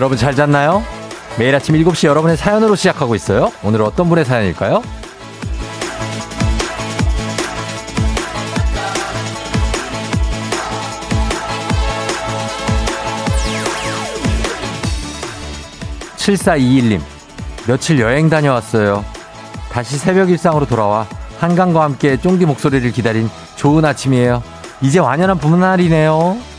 여러분 잘 잤나요? 매일 아침 7시 여러분의 사연으로 시작하고 있어요. 오늘 어떤 분의 사연일까요? 7421님, 며칠 여행 다녀왔어요. 다시 새벽 일상으로 돌아와 한강과 함께 쫑디 목소리를 기다린 좋은 아침이에요. 이제 완연한 봄날이네요.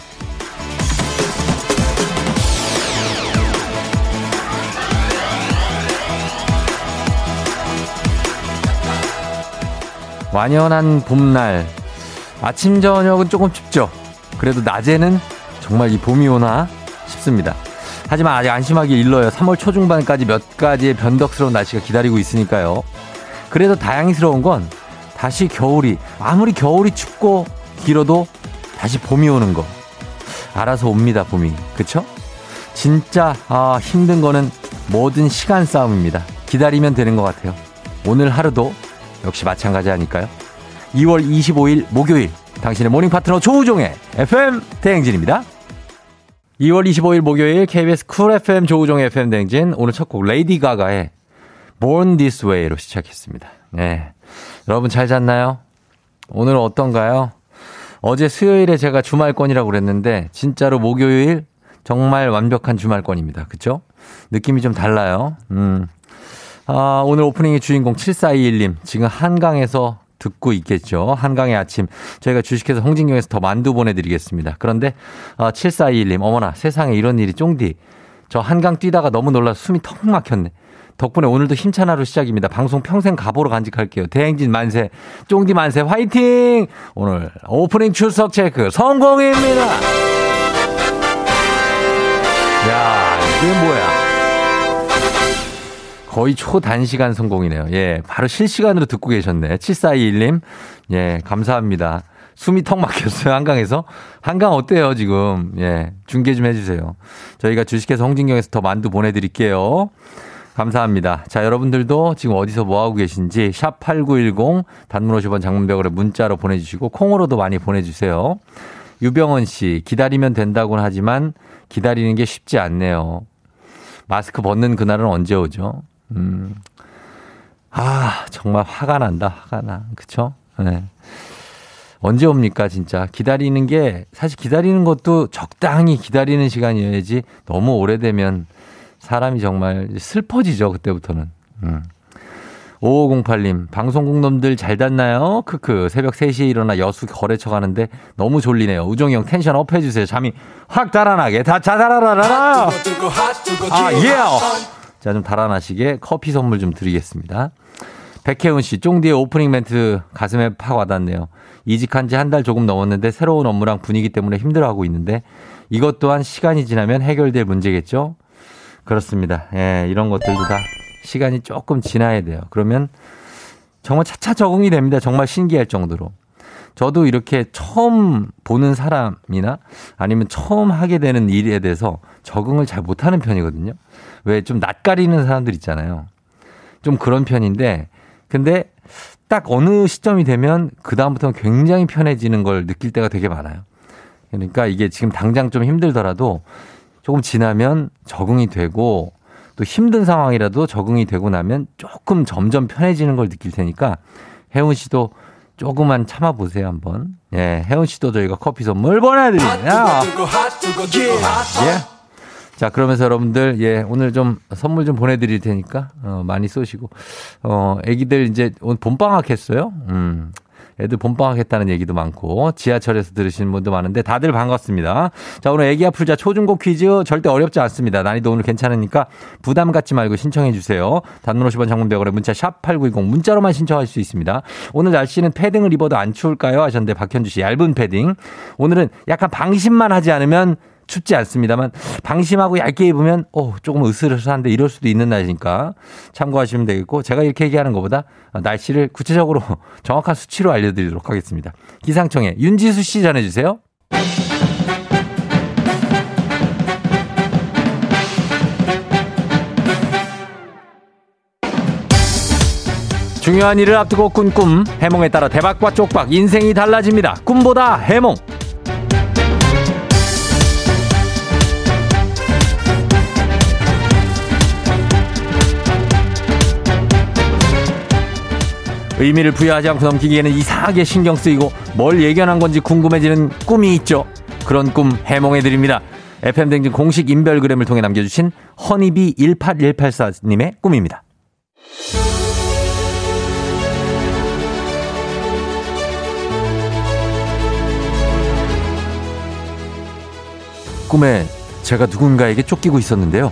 완연한 봄날. 아침, 저녁은 조금 춥죠. 그래도 낮에는 정말 이 봄이 오나 싶습니다. 하지만 아직 안심하기 일러요. 3월 초중반까지 몇 가지의 변덕스러운 날씨가 기다리고 있으니까요. 그래도 다양스러운 건 다시 겨울이, 아무리 겨울이 춥고 길어도 다시 봄이 오는 거. 알아서 옵니다, 봄이. 그쵸? 진짜, 아, 힘든 거는 모든 시간 싸움입니다. 기다리면 되는 것 같아요. 오늘 하루도 역시 마찬가지 아닐까요? 2월 25일 목요일 당신의 morning 파트너 조우종의 FM 대행진입니다. 2월 25일 목요일 KBS 쿨 FM 조우종의 FM 대행진 오늘 첫 곡 레이디 가가의 Born This Way로 시작했습니다. 네. 여러분 잘 잤나요? 오늘 어떤가요? 어제 수요일에 제가 주말권이라고 그랬는데 진짜로 목요일 정말 완벽한 주말권입니다. 그쵸? 느낌이 좀 달라요. 음. 아, 오늘 오프닝의 주인공 7421님. 지금 한강에서 듣고 있겠죠. 한강의 아침. 저희가 주식회사 홍진경에서 더 만두 보내드리겠습니다. 그런데, 아, 7421님. 어머나, 세상에 이런 일이 쫑디. 저 한강 뛰다가 너무 놀라 숨이 턱 막혔네. 덕분에 오늘도 힘찬 하루 시작입니다. 방송 평생 가보로 간직할게요. 대행진 만세, 쫑디 만세, 화이팅! 오늘 오프닝 출석 체크 성공입니다! 야, 이게 뭐야. 거의 초단시간 성공이네요. 예, 바로 실시간으로 듣고 계셨네. 7421님. 예, 감사합니다. 숨이 턱 막혔어요, 한강에서. 한강 어때요, 지금? 예, 중계 좀 해주세요. 저희가 주식회사 홍진경에서 더 만두 보내드릴게요. 감사합니다. 자, 여러분들도 지금 어디서 뭐하고 계신지, 샵8910, 단문 50원 장문벽으로 문자로 보내주시고, 콩으로도 많이 보내주세요. 유병원 씨, 기다리면 된다고는 하지만, 기다리는 게 쉽지 않네요. 마스크 벗는 그날은 언제 오죠? 음. 아, 정말 화가 난다, 화가 나. 그쵸? 네. 언제 옵니까, 진짜? 기다리는 게, 사실 기다리는 것도 적당히 기다리는 시간이어야지 너무 오래되면 사람이 정말 슬퍼지죠, 그때부터는. 음. 5508님, 방송국 놈들 잘 잤나요? 크크, 새벽 3시에 일어나 여수 거래처 가는데 너무 졸리네요. 우종이 형 tension up 해주세요. 잠이 확 달아나게. 다 잠 달아나라! 아, 예! 자, 좀 달아나시게 커피 선물 좀 드리겠습니다. 백혜훈 씨, 쫑디의 오프닝 멘트 가슴에 팍 와닿네요. 이직한 지 한 달 조금 넘었는데 새로운 업무랑 분위기 때문에 힘들어하고 있는데 이것 또한 시간이 지나면 해결될 문제겠죠? 그렇습니다. 예, 이런 것들도 다 시간이 조금 지나야 돼요. 그러면 정말 차차 적응이 됩니다. 정말 신기할 정도로. 저도 이렇게 처음 보는 사람이나 아니면 처음 하게 되는 일에 대해서 적응을 잘 못하는 편이거든요. 왜 좀 낯가리는 사람들 있잖아요. 좀 그런 편인데, 근데 딱 어느 시점이 되면 그다음부터는 굉장히 편해지는 걸 느낄 때가 되게 많아요. 그러니까 이게 지금 당장 좀 힘들더라도 조금 지나면 적응이 되고 또 힘든 상황이라도 적응이 되고 나면 조금 점점 편해지는 걸 느낄 테니까 혜훈 씨도 조금만 참아 보세요, 한번. 예, 혜훈 씨도 저희가 커피 선물 보내드립니다. 예. 자, 그러면서 여러분들, 예, 오늘 좀 선물 좀 보내드릴 테니까, 어, 많이 쏘시고, 어, 애기들 이제 오늘 봄방학 했어요. 음. 애들 봄방학 했다는 얘기도 많고 지하철에서 들으시는 분도 많은데 다들 반갑습니다. 자 오늘 애기 아플자 초중고 퀴즈 절대 어렵지 않습니다. 난이도 오늘 괜찮으니까 부담 갖지 말고 신청해 주세요. 단문 50원 장문대거래 문자 샵 8910 문자로만 신청할 수 있습니다. 오늘 날씨는 패딩을 입어도 안 추울까요? 하셨는데 박현주 씨 얇은 패딩. 오늘은 약간 방심만 하지 않으면 춥지 않습니다만 방심하고 얇게 입으면 어 조금 으스스한데 이럴 수도 있는 날이니까 참고하시면 되겠고 제가 이렇게 얘기하는 것보다 날씨를 구체적으로 정확한 수치로 알려드리도록 하겠습니다. 기상청에 윤지수 씨 전해주세요. 중요한 일을 앞두고 꾼 꿈, 해몽에 따라 대박과 쪽박, 인생이 달라집니다. 꿈보다 해몽. 의미를 부여하지 않고 넘기기에는 이상하게 신경 쓰이고 뭘 예견한 건지 궁금해지는 꿈이 있죠. 그런 꿈 해몽해드립니다. FM댕진 공식 인별그램을 통해 남겨주신 허니비 18184님의 꿈입니다. 꿈에 제가 누군가에게 쫓기고 있었는데요.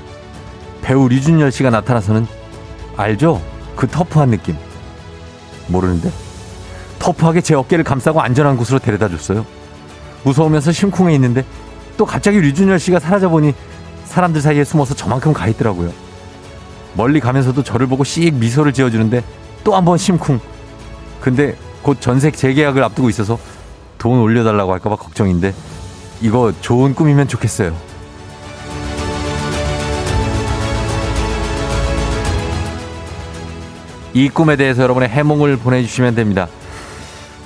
배우 류준열 씨가 나타나서는 알죠? 그 터프한 느낌. 모르는데? 터프하게 제 어깨를 감싸고 안전한 곳으로 데려다 줬어요. 무서우면서 심쿵해 있는데 또 갑자기 류준열 씨가 사라져 보니 사람들 사이에 숨어서 저만큼 가 있더라고요. 멀리 가면서도 저를 보고 씩 미소를 지어주는데 또 한 번 심쿵. 근데 곧 전색 재계약을 앞두고 있어서 돈 올려달라고 할까봐 걱정인데 이거 좋은 꿈이면 좋겠어요. 이 꿈에 대해서 여러분의 해몽을 보내주시면 됩니다.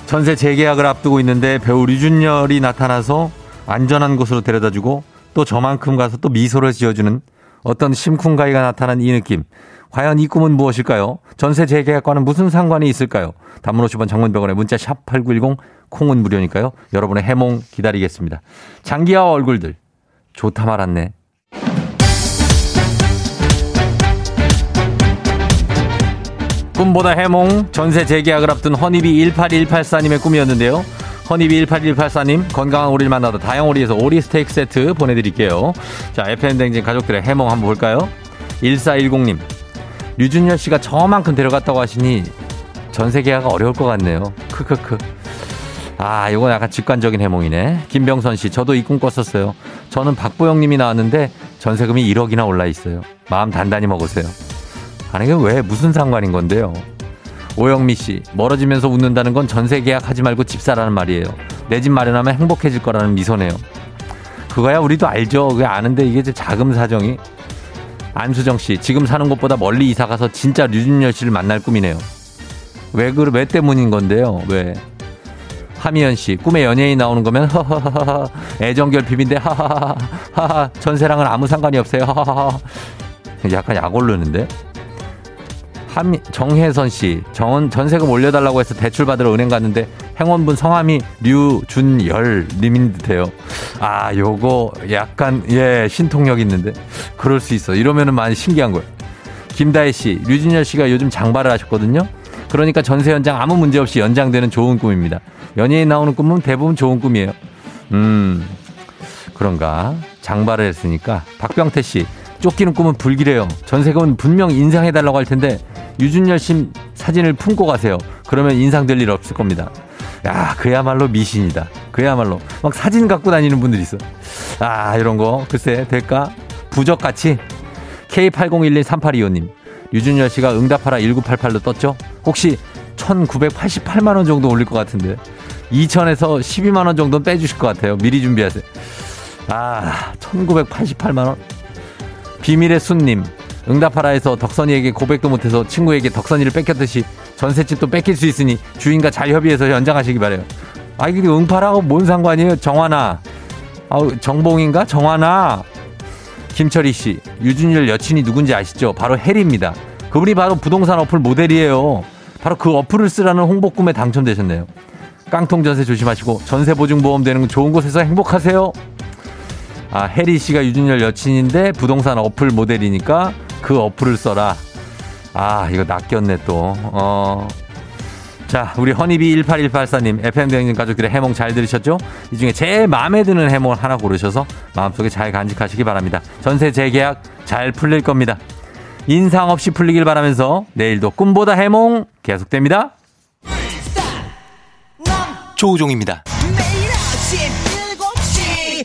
전세 재계약을 앞두고 있는데 배우 류준열이 나타나서 안전한 곳으로 데려다주고 또 저만큼 가서 또 미소를 지어주는 어떤 심쿵가이가 나타난 이 느낌. 과연 이 꿈은 무엇일까요? 전세 재계약과는 무슨 상관이 있을까요? 단문 50원 장문병원에 문자 샵 8910 콩은 무료니까요. 여러분의 해몽 기다리겠습니다. 장기하와 얼굴들. 좋다 말았네. 꿈보다 해몽 전세 재계약을 앞둔 허니비 18184님의 꿈이었는데요. 허니비 18184님 건강한 오리를 만나다 다양오리에서 오리 스테이크 세트 보내드릴게요. 자 FM댕진 가족들의 해몽 한번 볼까요? 1410님 류준열 씨가 저만큼 데려갔다고 하시니 전세 계약가 어려울 것 같네요. 크크크. 아, 이건 약간 직관적인 해몽이네. 김병선 씨, 저도 이 꿈 꿨었어요. 저는 박보영 님이 나왔는데 전세금이 1억이나 올라 있어요. 마음 단단히 먹으세요. 아니, 왜, 무슨 상관인 건데요? 오영미 씨, 멀어지면서 웃는다는 건 전세 계약하지 말고 집 사라는 말이에요. 내 집 마련하면 행복해질 거라는 미소네요. 그거야 우리도 알죠. 그게 아는데 이게 자금 사정이. 안수정 씨, 지금 사는 곳보다 멀리 이사 가서 진짜 류준열 씨를 만날 꿈이네요. 왜, 그, 왜 때문인 건데요? 왜? 하미연 씨, 꿈에 연예인 나오는 거면 허허허허 애정 결핍인데 하하하하 전세랑은 아무 상관이 없어요. 약간 약 오르는데. 한미, 정혜선 씨, 정원 전세금 올려달라고 해서 대출 받으러 은행 갔는데 행원분 성함이 류준열 님인 듯해요. 아, 요거 약간 예 신통력 있는데 그럴 수 있어. 이러면은 많이 신기한 거예요. 김다혜 씨, 류준열 씨가 요즘 장발을 하셨거든요. 그러니까 전세 연장 아무 문제 없이 연장되는 좋은 꿈입니다. 연예인 나오는 꿈은 대부분 좋은 꿈이에요. 음, 그런가. 장발을 했으니까. 박병태 씨, 쫓기는 꿈은 불길해요. 전세금은 분명 인상해달라고 할 텐데, 유준열 씨 사진을 품고 가세요. 그러면 인상될 일 없을 겁니다. 야, 그야말로 미신이다. 그야말로. 막 사진 갖고 다니는 분들이 있어. 아, 이런 거. 글쎄, 될까? 부적같이. K80113825님. 유준열 씨가 응답하라 1988로 떴죠? 혹시 1988만 원 정도 올릴 것 같은데. 2천에서 12만 원 정도 빼주실 것 같아요. 미리 준비하세요. 아, 1988만 원. 비밀의 순님. 응답하라에서 덕선이에게 고백도 못해서 친구에게 덕선이를 뺏겼듯이 전셋집도 뺏길 수 있으니 주인과 잘 협의해서 연장하시기 바래요. 아, 이게 응파라고 뭔 상관이에요? 정화나. 아우, 정봉인가? 정화나. 김철희 씨, 유준열 여친이 누군지 아시죠? 바로 혜리입니다. 그분이 바로 부동산 어플 모델이에요. 바로 그 어플을 쓰라는 홍보 꿈에 당첨되셨네요. 깡통 전세 조심하시고 전세 보증 보험 되는 좋은 곳에서 행복하세요. 아, 혜리 씨가 유준열 여친인데 부동산 어플 모델이니까 그 어플을 써라. 아, 이거 낚였네 또. 어. 자, 우리 허니비 18184님, FM대행진 가족들의 해몽 잘 들으셨죠? 이 중에 제일 마음에 드는 해몽을 하나 고르셔서 마음속에 잘 간직하시기 바랍니다. 전세 재계약 잘 풀릴 겁니다. 인상 없이 풀리길 바라면서 내일도 꿈보다 해몽 계속됩니다. 조우종입니다.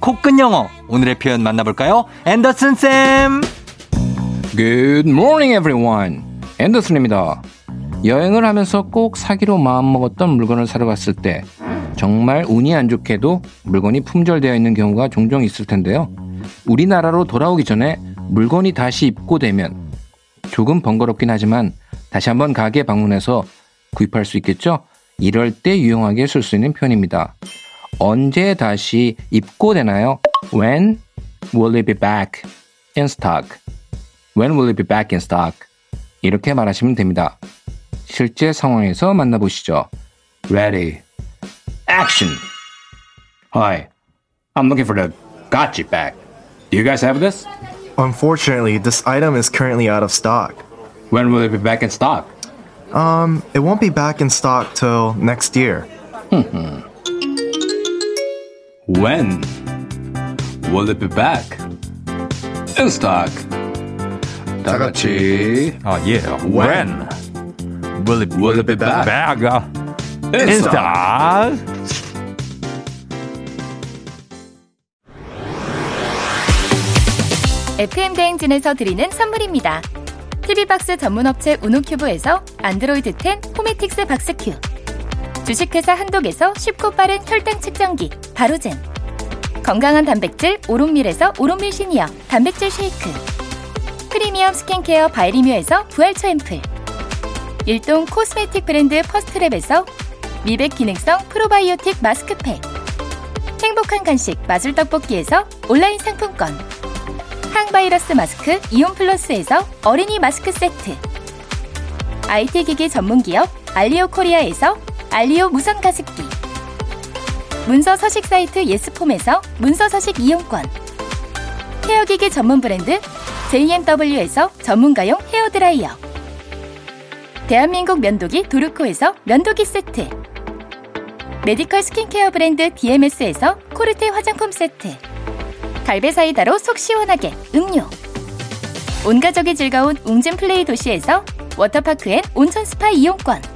코끝 영어. 오늘의 표현 만나볼까요? 앤더슨 쌤. Good morning, everyone. 앤더슨입니다. 여행을 하면서 꼭 사기로 마음먹었던 물건을 사러 갔을 때 정말 운이 안 좋게도 물건이 품절되어 있는 경우가 종종 있을 텐데요. 우리나라로 돌아오기 전에 물건이 다시 입고되면 조금 번거롭긴 하지만 다시 한번 가게 방문해서 구입할 수 있겠죠? 이럴 때 유용하게 쓸 수 있는 표현입니다. 언제 다시 입고되나요? When will it be back in stock? When will it be back in stock? 이렇게 말하시면 됩니다. 실제 상황에서 만나보시죠. Ready. Action. Hi. I'm looking for the gotcha bag. Do you guys have this? Unfortunately, this item is currently out of stock. When will it be back in stock? Um, it won't be back in stock till next year. When will it be back in stock? 다 같이 아, 예. When will it, will it be back back in in stock? stock? FM 대행진에서 드리는 선물입니다. TV박스 전문 업체 우노큐브에서 안드로이드 10 호메틱스 박스큐 주식회사 한독에서 쉽고 빠른 혈당 측정기 바로젠. 건강한 단백질 오롯밀에서 오롯밀 시니어 단백질 쉐이크. 프리미엄 스킨케어 바이리뮤에서 부활초 앰플. 일동 cosmetic 브랜드 퍼스트랩에서 미백 기능성 프로바이오틱 마스크팩. 행복한 간식 마술 떡볶이에서 온라인 상품권. 항바이러스 마스크 이온 플러스에서 어린이 마스크 세트. IT 기기 전문 기업 알리오 코리아에서 알리오 무선 가습기. 문서 서식 사이트 예스폼에서 문서 서식 이용권. 헤어기기 전문 브랜드 JMW에서 전문가용 헤어드라이어. 대한민국 면도기 도르코에서 면도기 세트. medical skincare 브랜드 DMS에서 코르테 화장품 세트. 갈배 사이다로 속 시원하게 음료. 온 가족이 즐거운 웅진 플레이 도시에서 워터파크 and 온천 스파 이용권.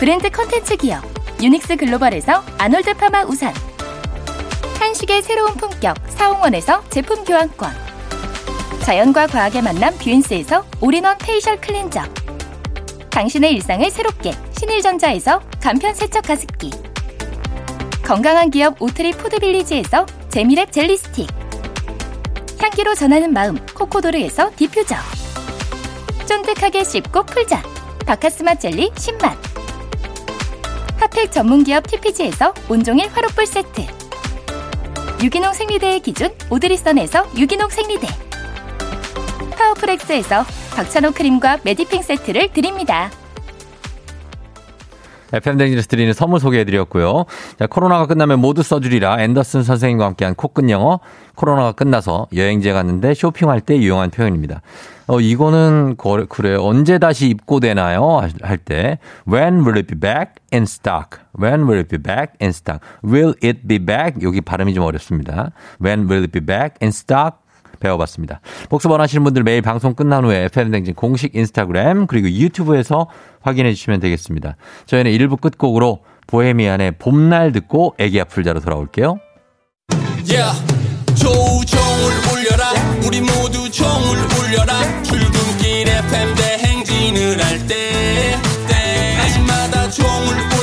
브랜드 컨텐츠 기업 유닉스 글로벌에서 아놀드 파마 우산. 한식의 새로운 품격 사홍원에서 제품 교환권. 자연과 과학의 만남 뷰인스에서 all-in-one facial cleanser. 당신의 일상을 새롭게 신일전자에서 간편 세척 가습기. 건강한 기업 오트리 푸드빌리지에서 재미랩 젤리 스틱. 향기로 전하는 마음 코코도르에서 디퓨저. 쫀득하게 씹고 풀자. 박카스맛 젤리 10만 핫팩 전문기업 TPG에서 온종일 화롯불 세트 유기농 생리대의 기준 오드리선에서 유기농 생리대 파워프렉스에서 박찬호 크림과 메디핑 세트를 드립니다. FM 대행진에서 드리는 선물 소개해드렸고요. 자, 코로나가 끝나면 모두 써주리라 앤더슨 선생님과 함께한 코끝 영어. 코로나가 끝나서 여행지에 갔는데 쇼핑할 때 유용한 표현입니다. 어, 이거는 거- 그래요. 언제 다시 입고되나요? 할 때 When will it be back in stock? When will it be back in stock? Will it be back? 여기 발음이 좀 어렵습니다. When will it be back in stock? 배워봤습니다. 복습 원하시는 분들 매일 방송 끝난 후에 FM댕진 공식 인스타그램 그리고 유튜브에서 확인해 주시면 되겠습니다. 저희는 1부 끝곡으로 보헤미안의 봄날 듣고 애기 아플자로 돌아올게요. Yeah. 우리 모두 종을 울려라. 출근길 FM 대행진을 할때 때마다 종을 울려라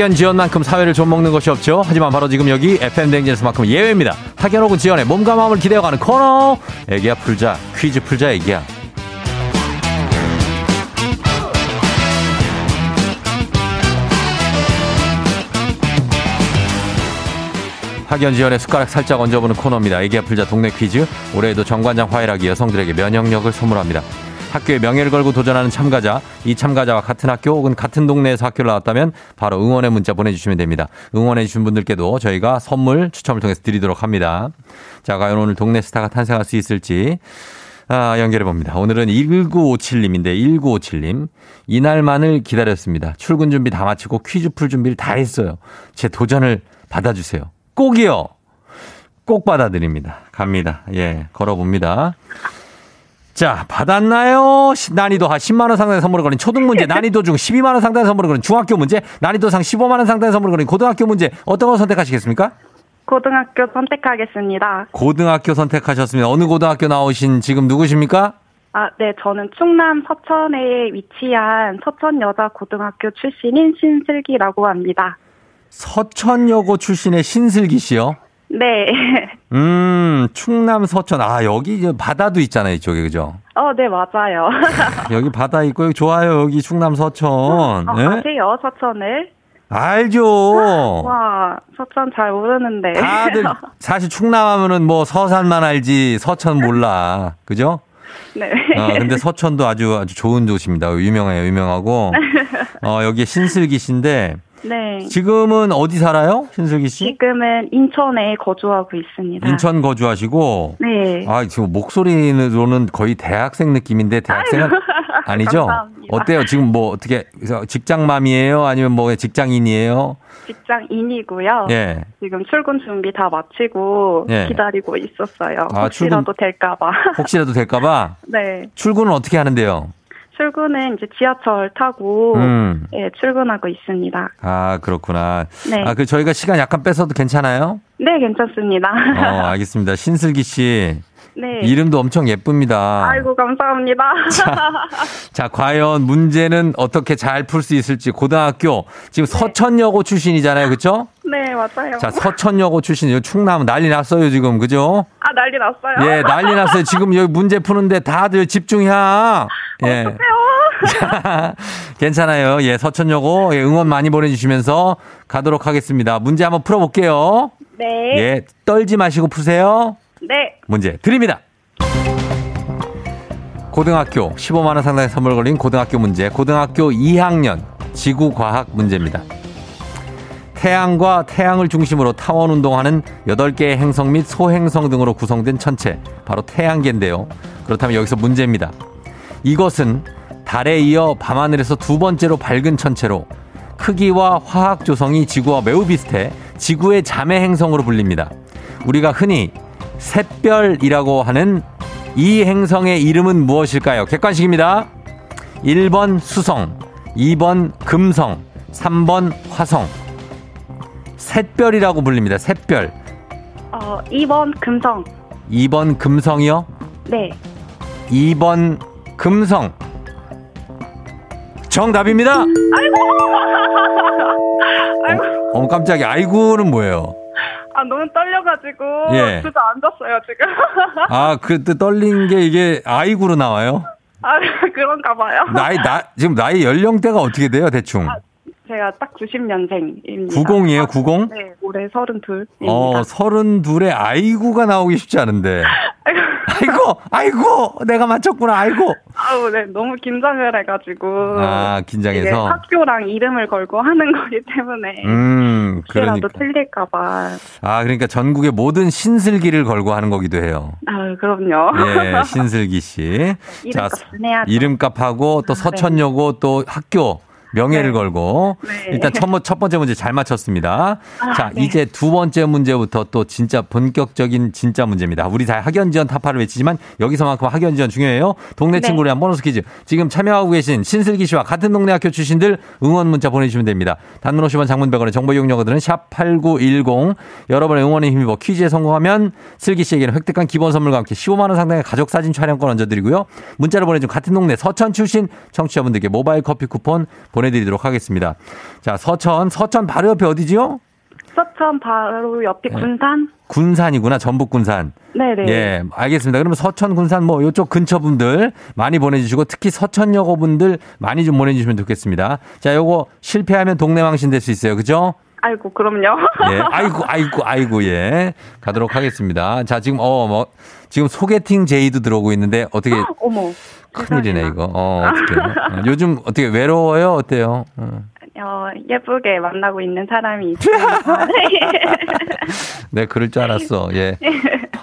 학연 지연만큼 사회를 좀 먹는 것이 없죠. 하지만 바로 지금 여기 FM 댕진에서만큼 예외입니다. 학연 혹은 지연의 몸과 마음을 기대어가는 코너. 애기야 풀자 퀴즈 풀자 애기야. 학연 지연의 숟가락 살짝 얹어보는 코너입니다. 애기야 풀자 동네 퀴즈. 올해에도 정관장 화이락이 여성들에게 면역력을 선물합니다. 학교에 명예를 걸고 도전하는 참가자, 이 참가자와 같은 학교 혹은 같은 동네에서 학교를 나왔다면 바로 응원의 문자 보내주시면 됩니다. 응원해주신 분들께도 저희가 선물 추첨을 통해서 드리도록 합니다. 자, 과연 오늘 동네 스타가 탄생할 수 있을지. 아, 연결해 봅니다. 오늘은 1957님인데 1957님. 이날만을 기다렸습니다. 출근 준비 다 마치고 퀴즈 풀 준비를 다 했어요. 제 도전을 받아주세요. 꼭이요. 꼭 받아드립니다. 갑니다. 예, 걸어봅니다. 자, 받았나요? 시- 난이도 하 10만원 상당의 선물을 거린 초등 문제, 난이도 중 12만원 상당의 선물을 거린 중학교 문제, 난이도 상 15만원 상당의 선물을 거린 고등학교 문제, 어떤 걸 선택하시겠습니까? 고등학교 선택하겠습니다. 고등학교 선택하셨습니다. 어느 고등학교 나오신 지금 누구십니까? 아, 네, 저는 충남 서천에 위치한 서천여자고등학교 출신인 신슬기라고 합니다. 서천여고 출신의 신슬기 씨요. 네. 음, 충남 서천. 아, 여기 바다도 있잖아요, 이쪽에, 그죠? 어, 네, 맞아요. 여기 바다 있고, 여기 좋아요, 여기 충남 서천. 어, 예? 아세요, 서천을? 알죠. 와, 서천 잘 모르는데. 다들 사실 충남하면은 뭐 서산만 알지 서천 몰라. 그죠? 네. 어, 근데 서천도 아주 아주 좋은 도시입니다. 유명해요, 유명하고. 어, 여기 신슬기 씨인데 네. 지금은 어디 살아요? 신슬기 씨? 지금은 인천에 거주하고 있습니다. 인천 거주하시고 네. 아, 지금 목소리로는 거의 대학생 느낌인데 대학생은 아니죠? 감사합니다. 어때요? 지금 뭐 어떻게 직장맘이에요? 아니면 뭐 직장인이에요? 직장인이고요. 예. 지금 출근 준비 다 마치고 예. 기다리고 있었어요. 아, 혹시라도 될까봐. 혹시라도 될까봐 네. 출근은 어떻게 하는데요? 출근은 이제 지하철 타고 음. 예, 출근하고 있습니다. 아, 그렇구나. 네. 아, 그 저희가 시간 약간 뺏어도 괜찮아요? 네, 괜찮습니다. 어, 알겠습니다. 신슬기 씨. 네. 이름도 엄청 예쁩니다. 아이고 감사합니다. 자, 과연 문제는 어떻게 잘 풀 수 있을지 고등학교 지금 서천여고 출신이잖아요. 그렇죠? 네, 맞아요. 자, 서천여고 출신 요 충남 난리 났어요, 지금. 그죠? 아, 난리 났어요. 예, 난리 났어요. 지금 여기 문제 푸는데 다들 집중해야. 예. 괜찮아요. 예, 서천여고 예, 응원 많이 보내 주시면서 가도록 하겠습니다. 문제 한번 풀어 볼게요. 네. 예, 떨지 마시고 푸세요. 네. 문제 드립니다. 고등학교 15만 원 상당의 선물 걸린 고등학교 문제. 고등학교 2학년 지구 과학 문제입니다. 태양과 태양을 중심으로 타원 운동하는 8개의 행성 및 소행성 등으로 구성된 천체, 바로 태양계인데요. 그렇다면 여기서 문제입니다. 이것은 달에 이어 밤하늘에서 두 번째로 밝은 천체로 크기와 화학 조성이 지구와 매우 비슷해 지구의 자매 행성으로 불립니다. 우리가 흔히 샛별이라고 하는 이 행성의 이름은 무엇일까요? 객관식입니다. 1번 수성, 2번 금성, 3번 화성. 샛별이라고 불립니다. 샛별. 어, 2번 금성. 2번 금성이요? 네. 2번 금성. 정답입니다. 아이고. 어, 깜짝이야. 아이고는 뭐예요? 아, 너무 떨려가지고. 예. 주저앉았어요, 지금. 아, 그때 떨린 게 이게 아이고로 나와요? 아, 그런가 봐요. 나이, 나, 지금 나이 연령대가 어떻게 돼요, 대충? 제가 딱 90년생입니다. 90이에요, 90? 네, 올해 32입니다. 어, 서른 둘에 아이고가 나오기 쉽지 않은데. 아이고, 아이고, 내가 맞췄구나, 아이고. 아우, 네, 너무 긴장을 해가지고. 아, 긴장해서. 학교랑 이름을 걸고 하는 거기 때문에. 음, 그러니까. 틀릴까봐. 아, 그러니까 전국의 모든 신슬기를 걸고 하는 거기도 해요. 아, 그럼요. 예, 신슬기 씨. 이름값은 해야죠. 이름값하고 또 아, 네. 서천여고 또 학교 명예를 네. 걸고 네. 일단 첫, 번- 첫 번째 문제 잘 맞췄습니다. 아, 자, 네. 이제 두 번째 문제부터 또 진짜 본격적인 진짜 문제입니다. 우리 다 학연지원 타파를 외치지만 여기서만큼 학연지원 중요해요. 동네 네. 친구를 위한 보너스 퀴즈. 지금 참여하고 계신 신슬기 씨와 같은 동네 학교 출신들 응원 문자 보내주시면 됩니다. 단문 50원 장문 100원의 정보 이용료들은 샵8910 여러분의 응원에 힘입어 퀴즈에 성공하면 슬기 씨에게는 획득한 기본 선물과 함께 15만 원 상당의 가족 사진 촬영권 얹어드리고요. 문자를 보내준 같은 동네 서천 출신 청취자분들께 모바일 커피 쿠폰 보내 보내드리도록 하겠습니다. 자, 서천, 서천 바로 옆에 어디지요? 서천 바로 옆에 네. 군산? 군산이구나, 전북 군산. 네네. 예, 알겠습니다. 그러면 서천, 군산 뭐 요쪽 근처 분들 많이 보내주시고 특히 서천여고 분들 많이 좀 보내주시면 좋겠습니다. 자, 요거 실패하면 동네 망신 될 수 있어요. 그죠? 아이고, 그럼요. 예, 아이고, 아이고, 아이고, 예. 가도록 하겠습니다. 자, 지금, 어, 뭐, 지금 소개팅 제의도 들어오고 있는데 어떻게, 어머. 큰일이네. 이거. 어, 어떻게. 어, 요즘 어떻게 외로워요? 어때요? 어. 어, 예쁘게 만나고 있는 사람이 있습니다. 네, 그럴 줄 알았어. 예.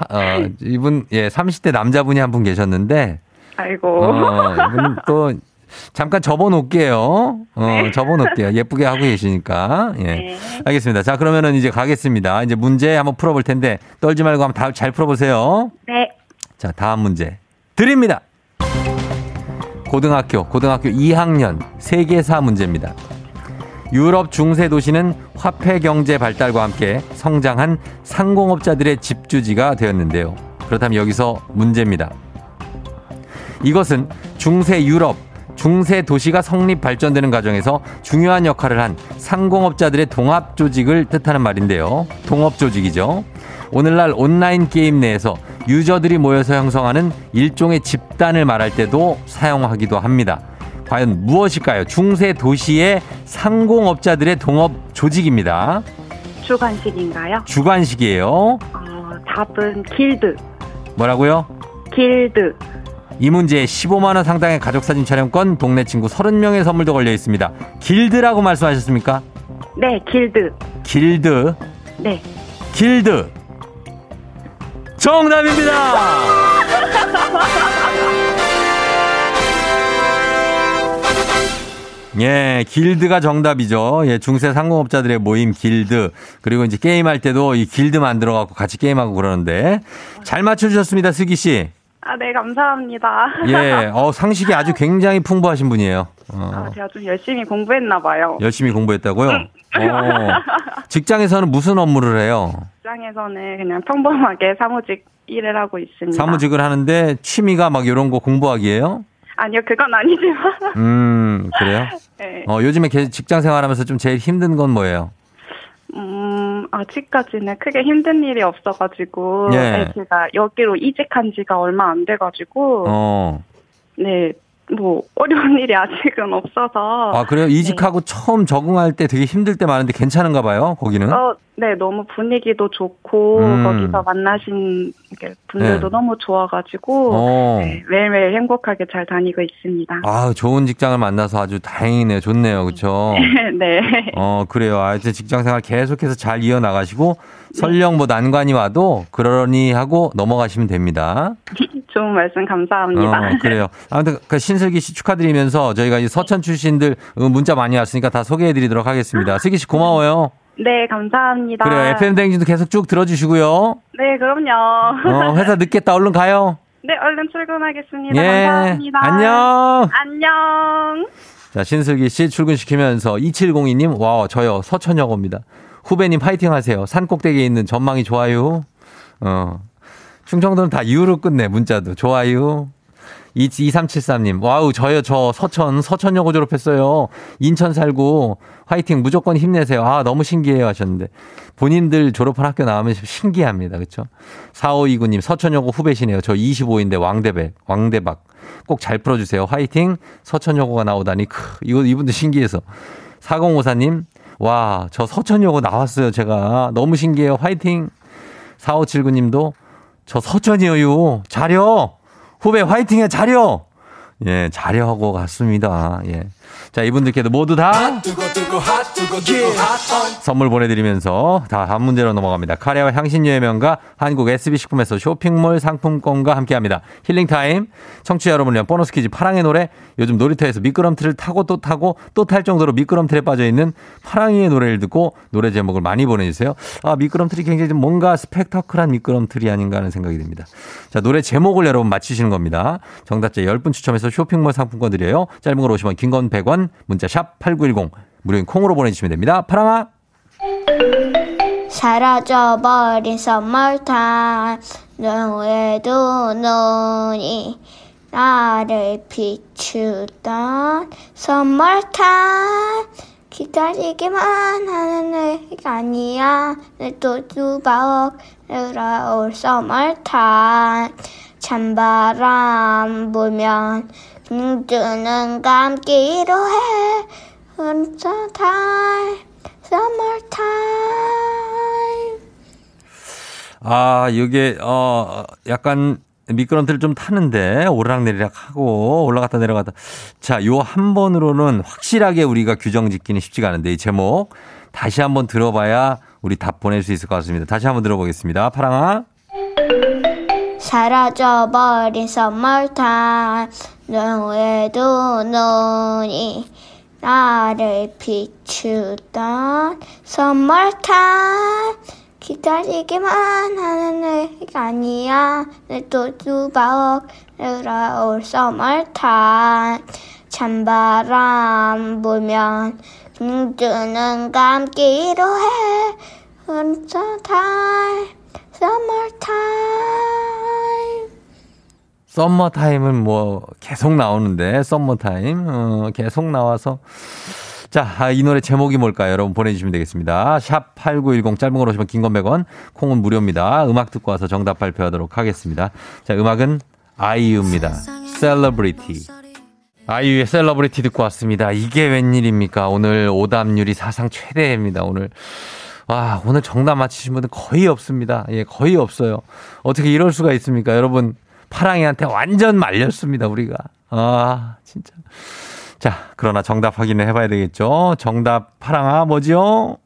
어, 이분, 예, 30대 남자분이 한 분 계셨는데, 아이고. 어, 이분은 또, 잠깐 접어 놓을게요. 어, 접어 놓을게요. 예쁘게 하고 계시니까. 예. 네. 알겠습니다. 자, 그러면은 이제 가겠습니다. 이제 문제 한번 풀어볼 텐데, 떨지 말고 한번 다 잘 풀어보세요. 네. 자, 다음 문제 드립니다. 고등학교, 고등학교 2학년 세계사 문제입니다. 유럽 중세 도시는 화폐 경제 발달과 함께 성장한 상공업자들의 집주지가 되었는데요. 그렇다면 여기서 문제입니다. 이것은 중세 유럽, 중세 도시가 성립 발전되는 과정에서 중요한 역할을 한 상공업자들의 동합 조직을 뜻하는 말인데요. 동업 조직이죠. 오늘날 온라인 게임 내에서 유저들이 모여서 형성하는 일종의 집단을 말할 때도 사용하기도 합니다. 과연 무엇일까요? 중세 도시의 상공업자들의 동업 조직입니다. 주관식인가요? 주관식이에요. 어, 답은 길드. 뭐라고요? 길드. 이 문제에 15만 원 상당의 가족 사진 촬영권, 동네 친구 30명의 선물도 걸려 있습니다. 길드라고 말씀하셨습니까? 네, 길드. 길드, 네. 길드. 정답입니다. 예, 길드가 정답이죠. 예, 중세 상공업자들의 모임 길드. 그리고 이제 게임할 때도 이 길드 만들어 갖고 같이 게임하고 그러는데. 잘 맞춰주셨습니다, 슬기 씨. 아, 네, 감사합니다. 예, 어, 상식이 아주 굉장히 풍부하신 분이에요. 어, 아, 제가 좀 열심히 공부했나 봐요. 열심히 공부했다고요? 어, 직장에서는 무슨 업무를 해요? 직장에서는 그냥 평범하게 사무직 일을 하고 있습니다. 사무직을 하는데 취미가 막 이런 거 공부하기예요? 아니요, 그건 아니지만. 음, 그래요? 네. 어, 요즘에 개- 직장 생활하면서 좀 제일 힘든 건 뭐예요? 음, 아직까지는 크게 힘든 일이 없어가지고. 예. 네, 제가 여기로 이직한 지가 얼마 안 돼가지고. 어. 네, 뭐, 어려운 일이 아직은 없어서. 아, 그래요? 이직하고 처음 적응할 때 되게 힘들 때 많은데 괜찮은가 봐요, 거기는? 어, 네, 너무 분위기도 좋고, 음. 거기서 만나신 분들도 네. 너무 좋아가지고, 어. 네, 매일매일 행복하게 잘 다니고 있습니다. 아, 좋은 직장을 만나서 아주 다행이네요. 좋네요. 그쵸? 네. 어, 그래요. 아, 이제 직장 생활 계속해서 잘 이어 나가시고, 설령 뭐 난관이 와도 그러니 하고 넘어가시면 됩니다. 좋은 말씀 감사합니다. 어, 그래요. 아무튼 그 신슬기 씨 축하드리면서 저희가 이 서천 출신들 문자 많이 왔으니까 다 소개해 드리도록 하겠습니다. 슬기 씨 고마워요. 네, 감사합니다. 그래요. FM 댕진도 계속 쭉 들어주시고요. 네, 그럼요. 어, 회사 늦겠다. 얼른 가요. 네, 얼른 출근하겠습니다. 예. 감사합니다. 안녕. 안녕. 자, 신슬기 씨 출근시키면서 2702님, 와, 저요. 서천여고입니다. 후배님 파이팅 하세요. 산 꼭대기에 있는 전망이 좋아요. 어. 충청도는 다 이유로 끝내, 문자도. 좋아요. 2373님, 와우, 저요, 저 서천, 서천여고 졸업했어요. 인천 살고, 화이팅, 무조건 힘내세요. 아, 너무 신기해요 하셨는데. 본인들 졸업한 학교 나오면 신기합니다. 그쵸? 4529님, 서천여고 후배시네요. 저 25인데 왕대백, 왕대박. 꼭 잘 풀어주세요. 화이팅! 서천여고가 나오다니, 크, 이거, 이분도 신기해서. 4054님, 와, 저 서천여고 나왔어요. 제가. 너무 신기해요. 화이팅! 4579님도, 저 서천이에요. 잘요! 후배 화이팅해, 잘요! 예, 잘요 하고 갔습니다. 예. 자, 이분들께도 모두 다핫 선물 보내드리면서 다 다음 문제로 넘어갑니다. 카레와 향신료의 명가 한국 SB식품에서 쇼핑몰 상품권과 함께합니다. 힐링타임 청취자 여러분을 위한 보너스 퀴즈 파랑의 노래 요즘 놀이터에서 미끄럼틀을 타고 또 타고 또 탈 정도로 미끄럼틀에 빠져있는 파랑이의 노래를 듣고 노래 제목을 많이 보내주세요. 아 미끄럼틀이 굉장히 좀 뭔가 스펙터클한 미끄럼틀이 아닌가 하는 생각이 듭니다. 자 노래 제목을 여러분 맞히시는 겁니다. 정답자 10분 추첨해서 쇼핑몰 상품권 드려요. 짧은 걸 50원 긴 건 100원 문자 샵 8910 무료인 콩으로 보내주시면 됩니다. 파랑아! 사라져버린 선물탄 눈에도 눈이 나를 비추던 선물탄. 기다리기만 하는 내가 아니야. 내또 수박 돌아올 선물탄. 찬바람 불면 눈뜨는 감기로 해 Summertime, summertime. 아, 이게, 어, 약간 미끄럼틀을 좀 타는데 오르락내리락 하고 올라갔다 내려갔다. 자, 요 한 번으로는 확실하게 우리가 규정 짓기는 쉽지가 않은데 이 제목 다시 한번 들어봐야 우리 답 보낼 수 있을 것 같습니다. 다시 한번 들어보겠습니다. 파랑아. 사라져버린 summertime. 너에도 눈이 나를 비추던 선물탄 기다리기만 하는 내가 아니야. 내또 수박 돌아올 선물탄 찬바람 불면 눈뜨는 감기로 해. Summertime, summertime. 썸머타임은 뭐 계속 나오는데 썸머타임 어, 계속 나와서 자, 아, 이 노래 제목이 뭘까요? 여러분 보내주시면 되겠습니다. 샵 8910 짧은 글 50원 긴 글 100원, 콩은 무료입니다. 음악 듣고 와서 정답 발표하도록 하겠습니다. 자, 음악은 아이유입니다. 셀러브리티. 아이유의 셀러브리티 듣고 왔습니다. 이게 웬일입니까? 오늘 오답률이 사상 최대입니다. 오늘. 와, 오늘 정답 맞히신 분들 거의 없습니다. 예, 거의 없어요. 어떻게 이럴 수가 있습니까? 여러분, 파랑이한테 완전 말렸습니다, 우리가. 아, 진짜. 자, 그러나 정답 확인을 해봐야 되겠죠? 정답 파랑아, 뭐지요?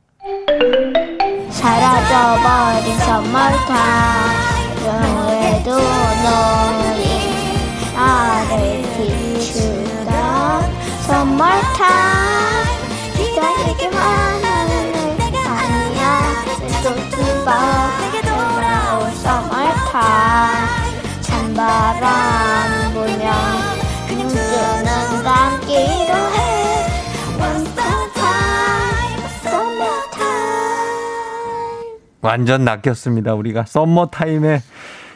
사라져버린 선물탄 영에도 너니 나를 비추다 선물탄 두번 돌아올 선물탄 찬바람 불면 눈뜨는 감기로 해 Summertime, summertime. 완전 낚였습니다, 우리가. Summertime에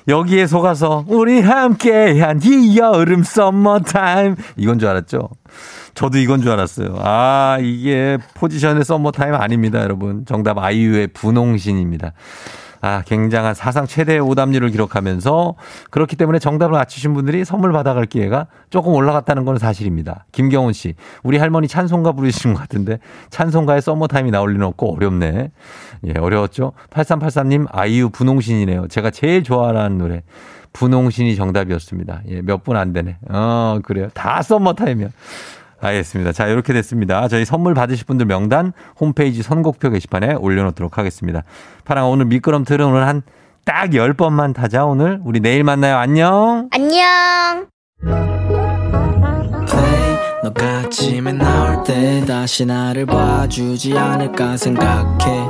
여기에 속아서 우리 함께한 이 여름 썸머 타임. 이건 줄 알았죠? 저도 이건 줄 알았어요. 아, 이게 포지션의 썸머타임 아닙니다, 여러분. 정답 아이유의 분홍신입니다. 아, 굉장한 사상 최대의 오답률을 기록하면서 그렇기 때문에 정답을 맞추신 분들이 선물 받아갈 기회가 조금 올라갔다는 건 사실입니다. 김경훈 씨, 우리 할머니 찬송가 부르시는 것 같은데 찬송가에 썸머타임이 나올 리는 없고 어렵네. 예, 어려웠죠? 8383님, 아이유 분홍신이네요. 제가 제일 좋아하는 노래. 분홍신이 정답이었습니다. 예, 몇 분 안 되네. 어, 그래요. 다 썸머타임이야. 알겠습니다. 자, 이렇게 됐습니다. 저희 선물 받으실 분들 명단 홈페이지 선곡표 게시판에 올려놓도록 하겠습니다. 파랑 오늘 미끄럼틀은 오늘 한 딱 10번만 타자, 오늘. 우리 내일 만나요. 안녕. 안녕. 너가 아침에 나올 때 다시 나를 봐주지 않을까 생각해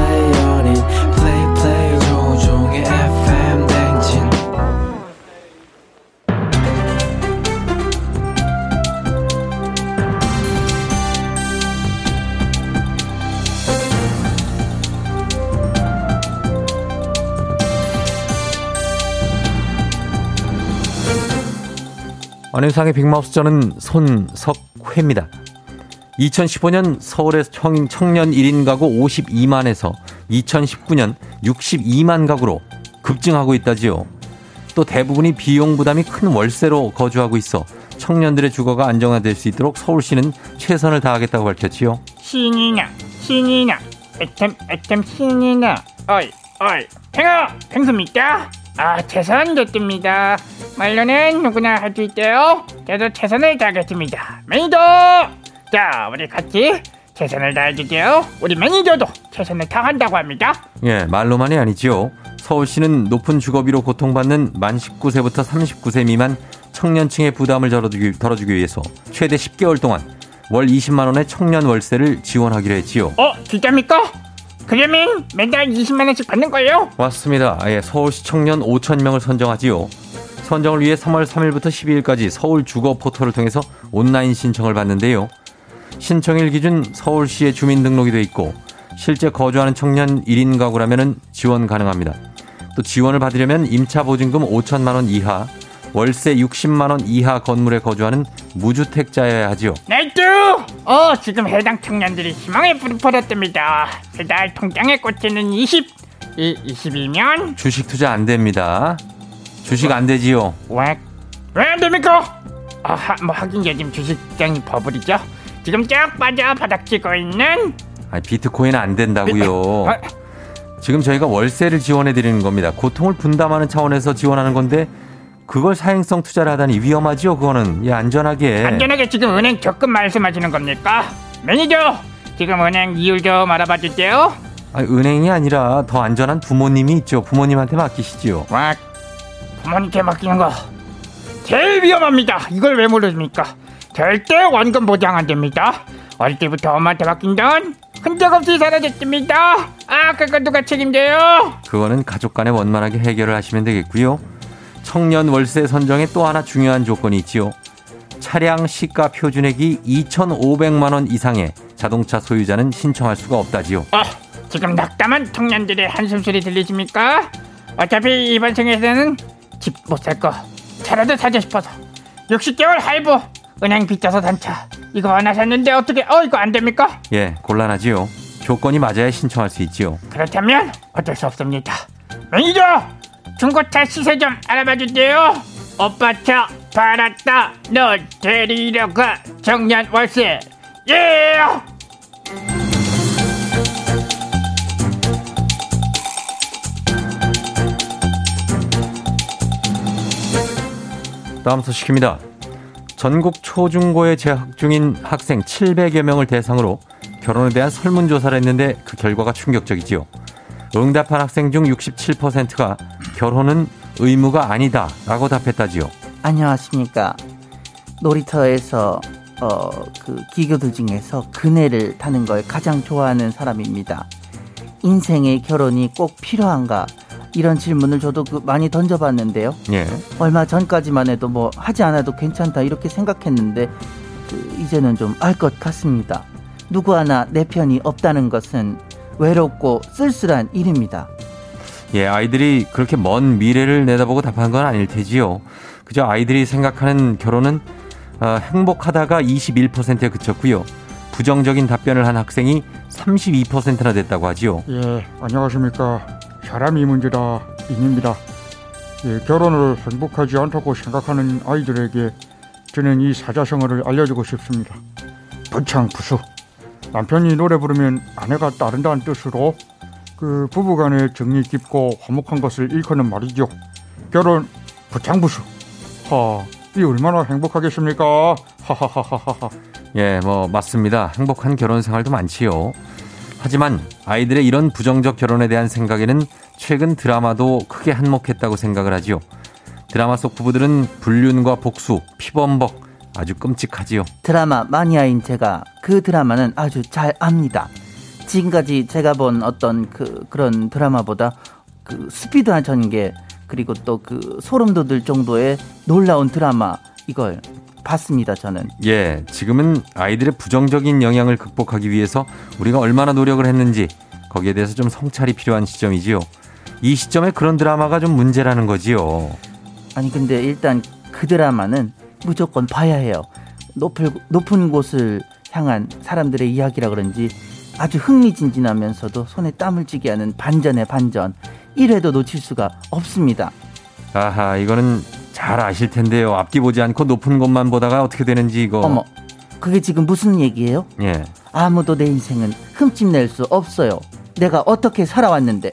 안윤상의 빅마우스 저는 손석회입니다. 2015년 서울의 청, 청년 1인 가구 52만에서 2019년 62만 가구로 급증하고 있다지요. 또 대부분이 비용 부담이 큰 월세로 거주하고 있어 청년들의 주거가 안정화될 수 있도록 서울시는 최선을 다하겠다고 밝혔지요. 신이 나 신이 나 애템 애템 신이 나 어이 어이 팽아 팽수 믿다 아 최선 됐습니다 말로는 누구나 할 수 있대요 저도 최선을 다하겠습니다 매니저 자 우리 같이 최선을 다해줄게요 우리 매니저도 최선을 다한다고 합니다 예, 말로만이 아니지요. 서울시는 높은 주거비로 고통받는 만 19세부터 39세 미만 청년층의 부담을 덜어주기, 덜어주기 위해서 최대 10개월 동안 월 20만 원의 청년 월세를 지원하기로 했지요. 어 진짜입니까? 그러면 매달 20만 원씩 받는 거예요? 맞습니다. 예, 서울시 청년 5천 명을 선정하지요. 선정을 위해 3월 3일부터 12일까지 서울 주거 포털을 통해서 온라인 신청을 받는데요. 신청일 기준 서울시에 주민등록이 돼 있고 실제 거주하는 청년 1인 가구라면 지원 가능합니다. 또 지원을 받으려면 임차 보증금 5천만 원 이하, 월세 60만 원 이하 건물에 거주하는 무주택자여야 하지요. 나이트! 어, 지금 해당 청년들이 희망에 불을 벌었답니다. 배달 통장에 꽂히는 20, 이 20이면 주식 투자 안 됩니다. 주식 안 되지요. 왜? 왜 안 됩니까? 아, 하, 뭐 하긴 요즘 주식장이 버블이죠. 지금 쫙 빠져 바닥치고 있는 아, 비트코인 안 된다고요. 아, 지금 저희가 월세를 지원해 드리는 겁니다. 고통을 분담하는 차원에서 지원하는 건데 그걸 사행성 투자를 하다니 위험하지요. 그거는 예, 안전하게. 안전하게 지금 은행 적금 말씀하시는 겁니까? 매니저, 지금 은행 이율 좀 알아봐 주세요. 아, 은행이 아니라 더 안전한 부모님이 있죠. 부모님한테 맡기시지요. 와, 부모님께 맡기는 거 제일 위험합니다. 이걸 왜 모르십니까? 절대 원금 보장 안 됩니다. 어릴 때부터 엄마한테 맡긴 돈 흔적 없이 사라졌습니다. 아, 그거 누가 책임져요? 그거는 가족 간에 원만하게 해결을 하시면 되겠고요. 청년 월세 선정에 또 하나 중요한 조건이 있지요. 차량 시가 표준액이 2,500만 원 이상의 자동차 소유자는 신청할 수가 없다지요. 아, 지금 낙담한 청년들의 한숨 소리 들리십니까? 어차피 이번 생에서는 집 못 살 거 차라도 사자 싶어서 60개월 할부 은행 빚져서 단차 이거 하나 샀는데 어떻게 어 이거 안 됩니까? 예, 곤란하지요. 조건이 맞아야 신청할 수 있지요. 그렇다면 어쩔 수 없습니다. 매니저 중고차 시세 좀 알아봐 주세요. 오빠 차 팔았다 너 데리러 가 정년 월세 예. 다음 소식입니다. 전국 초중고에 재학 중인 학생 700여 명을 대상으로 결혼에 대한 설문조사를 했는데 그 결과가 충격적이지요. 응답한 학생 중 67%가 결혼은 의무가 아니다 라고 답했다지요. 안녕하십니까. 놀이터에서 어, 그 기교들 중에서 그네를 타는 걸 가장 좋아하는 사람입니다. 인생의 결혼이 꼭 필요한가? 이런 질문을 저도 그 많이 던져봤는데요. 예. 얼마 전까지만 해도 뭐 하지 않아도 괜찮다 이렇게 생각했는데 그 이제는 좀 알 것 같습니다. 누구 하나 내 편이 없다는 것은 외롭고 쓸쓸한 일입니다. 예, 아이들이 그렇게 먼 미래를 내다보고 답한 건 아닐 테지요. 그저 아이들이 생각하는 결혼은 어, 행복하다가 21%에 그쳤고요. 부정적인 답변을 한 학생이 32%나 됐다고 하지요. 예, 안녕하십니까. 사람이 문제다. 인입니다. 예, 결혼을 행복하지 않다고 생각하는 아이들에게 저는 이 사자성어를 알려주고 싶습니다. 부창부수. 남편이 노래 부르면 아내가 따른다는 뜻으로 그 부부간의 정이 깊고 화목한 것을 일컫는 말이죠. 결혼 부창부수. 하, 이 얼마나 행복하겠습니까? 하하하하하. 예, 뭐 맞습니다. 행복한 결혼 생활도 많지요. 하지만 아이들의 이런 부정적 결혼에 대한 생각에는 최근 드라마도 크게 한몫했다고 생각을 하지요. 드라마 속 부부들은 불륜과 복수, 피범벅 아주 끔찍하지요. 드라마 마니아인 제가 그 드라마는 아주 잘 압니다. 지금까지 제가 본 어떤 그 그런 드라마보다 그 스피드한 전개 그리고 또 그 소름 돋을 정도의 놀라운 드라마 이걸 봤습니다. 저는 예, 지금은 아이들의 부정적인 영향을 극복하기 위해서 우리가 얼마나 노력을 했는지 거기에 대해서 좀 성찰이 필요한 시점이지요. 이 시점에 그런 드라마가 좀 문제라는 거지요. 아니 근데 일단 그 드라마는 무조건 봐야 해요. 높을, 높은 곳을 향한 사람들의 이야기라 그런지 아주 흥미진진하면서도 손에 땀을 쥐게 하는 반전의 반전 1회도 놓칠 수가 없습니다. 아하, 이거는 잘 아실 텐데요. 앞뒤 보지 않고 높은 곳만 보다가 어떻게 되는지 이거. 어머 그게 지금 무슨 얘기예요? 예. 아무도 내 인생은 흠집낼 수 없어요. 내가 어떻게 살아왔는데.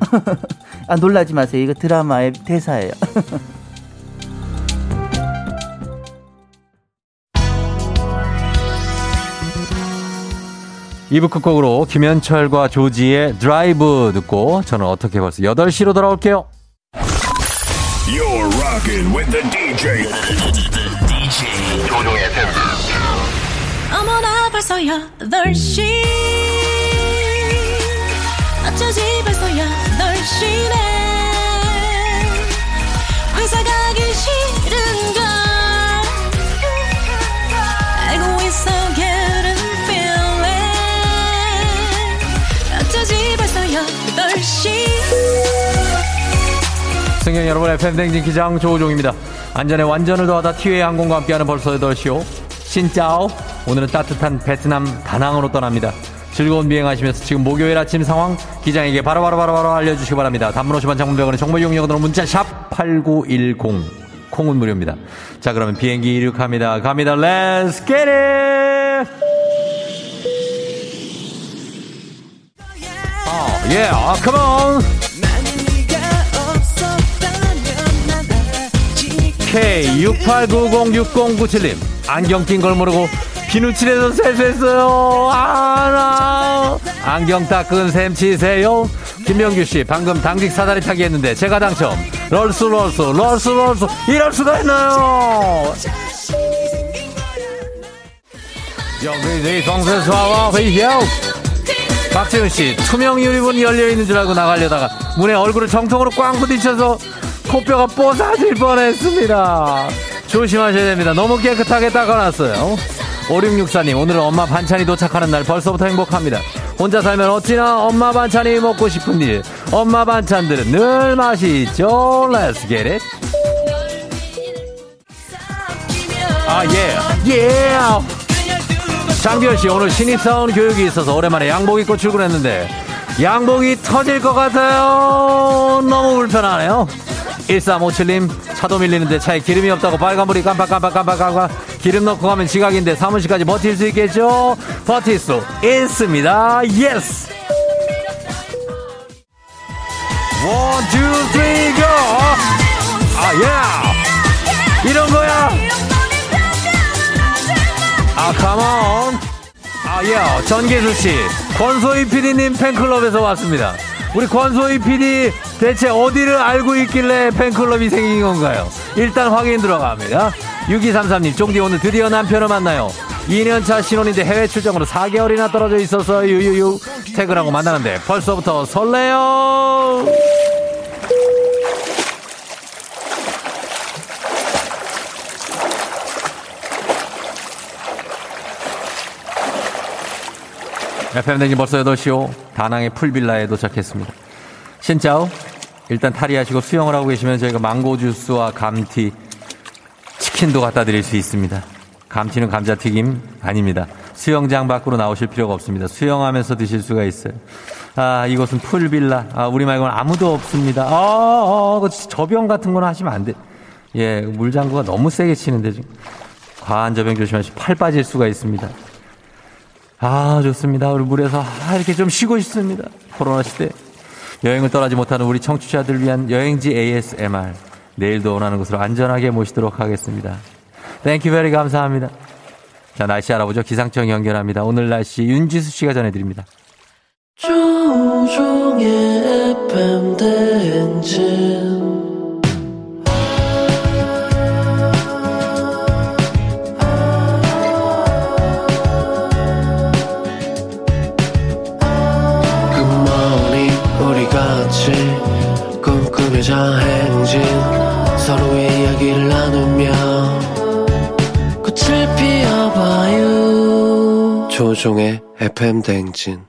아 놀라지 마세요. 이거 드라마의 대사예요. 이부 끝곡으로 김현철과 조지의 드라이브 듣고 저는 어떻게 벌써 8시로 돌아올게요. You're rocking with the DJ. DJ 조종의 FM. 어머나 벌써 8시 어쩌지 벌써 8시네 안녕 여러분 FM 댕진 기장 조우종입니다. 안전에 완전을 더하다 티웨이 항공과 함께하는 벌써 8시오. 신짜오. 오늘은 따뜻한 베트남 다낭으로 떠납니다. 즐거운 비행하시면서 지금 목요일 아침 상황 기장에게 바로바로바로바로 바로 바로 알려주시기 바랍니다. 단문 50원 장문병원의 정보 이용료으로 문자 샵 8910 콩은 무료입니다. 자 그러면 비행기 이륙합니다. 갑니다. Let's get it! 어, yeah, oh, come on! K68906097님 안경 낀 걸 모르고 비누칠해서 세수했어요. 아, 나. 안경 닦은 셈 치세요. 김명규 씨, 방금 당직 사다리 타기 했는데 제가 당첨. 럴스, 럴스, 럴스, 럴스. 이럴 수가 있나요? 여기, 동세수와 회의요. 박재훈 씨, 투명 유리문이 열려있는 줄 알고 나가려다가 문에 얼굴을 정통으로 꽝 부딪혀서 코뼈가 뽀사질 뻔했습니다. 조심하셔야 됩니다. 너무 깨끗하게 닦아놨어요. 5664님, 오늘은 엄마 반찬이 도착하는 날 벌써부터 행복합니다. 혼자 살면 어찌나 엄마 반찬이 먹고 싶은 일. 엄마 반찬들은 늘 맛이 있죠. Let's get it. 아, 예. 예. 장기현 씨, 오늘 신입사원 교육이 있어서 오랜만에 양복 입고 출근했는데, 양복이 터질 것 같아요. 너무 불편하네요. 1357님, 차도 밀리는데 차에 기름이 없다고 빨간불이 깜빡깜빡깜빡깜빡 기름 넣고 가면 지각인데 사무실까지 버틸 수 있겠죠? 버틸 수 있습니다. Yes! One, two, three, go! 아, 예! 이런 거야! 아, 컴온! 아, 예, 전계수 씨, 권소희 PD님 팬클럽에서 왔습니다. 우리 권소희 PD 대체 어디를 알고 있길래 팬클럽이 생긴 건가요? 일단 확인 들어갑니다. 6233님, 쫑디 오늘 드디어 남편을 만나요. 2년차 신혼인데 해외 출장으로 4개월이나 떨어져 있어서 유유유 퇴근하고 만나는데 벌써부터 설레요. FM댕이 벌써 8시오. 다낭의 풀빌라에 도착했습니다. 신짜오. 일단 탈의하시고 수영을 하고 계시면 저희가 망고 주스와 감튀, 치킨도 갖다 드릴 수 있습니다. 감튀는 감자튀김 아닙니다. 수영장 밖으로 나오실 필요가 없습니다. 수영하면서 드실 수가 있어요. 아, 이곳은 풀빌라. 아, 우리 말고는 아무도 없습니다. 아, 아, 아 저병 같은 거는 하시면 안 돼. 예, 물장구가 너무 세게 치는데 지금. 과한 저병 조심하시고 팔 빠질 수가 있습니다. 아, 좋습니다. 우리 물에서 아, 이렇게 좀 쉬고 싶습니다. 코로나 시대. 여행을 떠나지 못하는 우리 청취자들 위한 여행지 ASMR. 내일도 원하는 곳으로 안전하게 모시도록 하겠습니다. Thank you very 감사합니다. 자, 날씨 알아보죠. 기상청 연결합니다. 오늘 날씨 윤지수 씨가 전해드립니다. 조우종의 FM 대행진 꿈꾸며자 행진 서로의 이야기를 나누며 꽃을 피워봐요 조종의 FM 대행진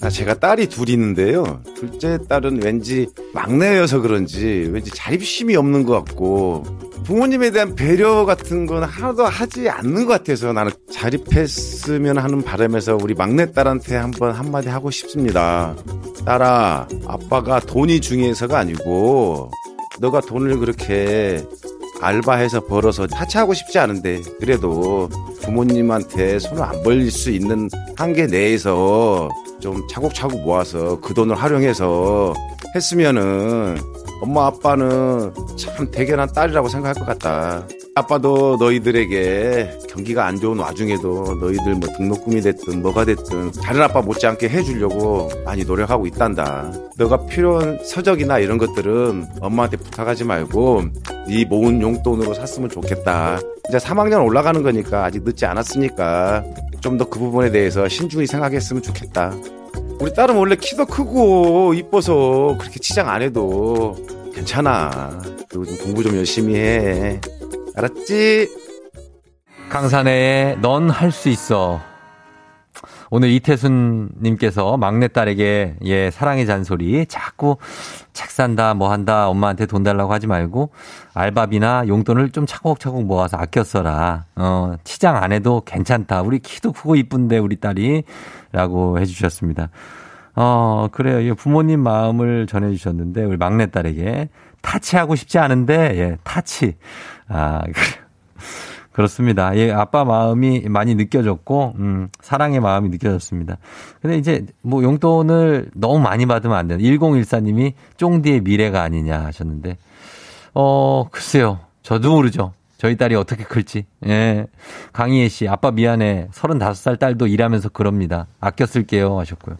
아, 제가 딸이 둘 있는데요. 둘째 딸은 왠지 막내여서 그런지 왠지 자립심이 없는 것 같고 부모님에 대한 배려 같은 건 하나도 하지 않는 것 같아서 나는 자립했으면 하는 바람에서 우리 막내딸한테 한번 한마디 하고 싶습니다. 딸아, 아빠가 돈이 중요해서가 아니고 너가 돈을 그렇게 알바해서 벌어서 하차하고 싶지 않은데 그래도 부모님한테 손을 안 벌릴 수 있는 한계 내에서 좀 차곡차곡 모아서 그 돈을 활용해서 했으면은 엄마 아빠는 참 대견한 딸이라고 생각할 것 같다. 아빠도 너희들에게 경기가 안 좋은 와중에도 너희들 뭐 등록금이 됐든 뭐가 됐든 다른 아빠 못지않게 해주려고 많이 노력하고 있단다. 너가 필요한 서적이나 이런 것들은 엄마한테 부탁하지 말고 네 모은 용돈으로 샀으면 좋겠다. 이제 3학년 올라가는 거니까 아직 늦지 않았으니까 좀 더 그 부분에 대해서 신중히 생각했으면 좋겠다. 우리 딸은 원래 키도 크고 이뻐서 그렇게 치장 안 해도 괜찮아. 그리고 좀 공부 좀 열심히 해. 알았지? 강산의 넌 할 수 있어. 오늘 이태순님께서 막내딸에게 예 사랑의 잔소리. 자꾸 책 산다 뭐 한다 엄마한테 돈 달라고 하지 말고 알바비나 용돈을 좀 차곡차곡 모아서 아껴 써라. 어 치장 안 해도 괜찮다. 우리 키도 크고 이쁜데 우리 딸이 라고 해주셨습니다. 어 그래요. 이 부모님 마음을 전해주셨는데 우리 막내딸에게 타치하고 싶지 않은데 예 타치. 아 그래요. 그렇습니다. 예, 아빠 마음이 많이 느껴졌고, 음, 사랑의 마음이 느껴졌습니다. 근데 이제 뭐 용돈을 너무 많이 받으면 안 되는 1014님이 쫑디의 미래가 아니냐 하셨는데, 어, 글쎄요. 저도 모르죠. 저희 딸이 어떻게 클지. 예. 강희애 씨, 아빠 미안해. 35살 딸도 일하면서 그럽니다. 아껴 쓸게요. 하셨고요.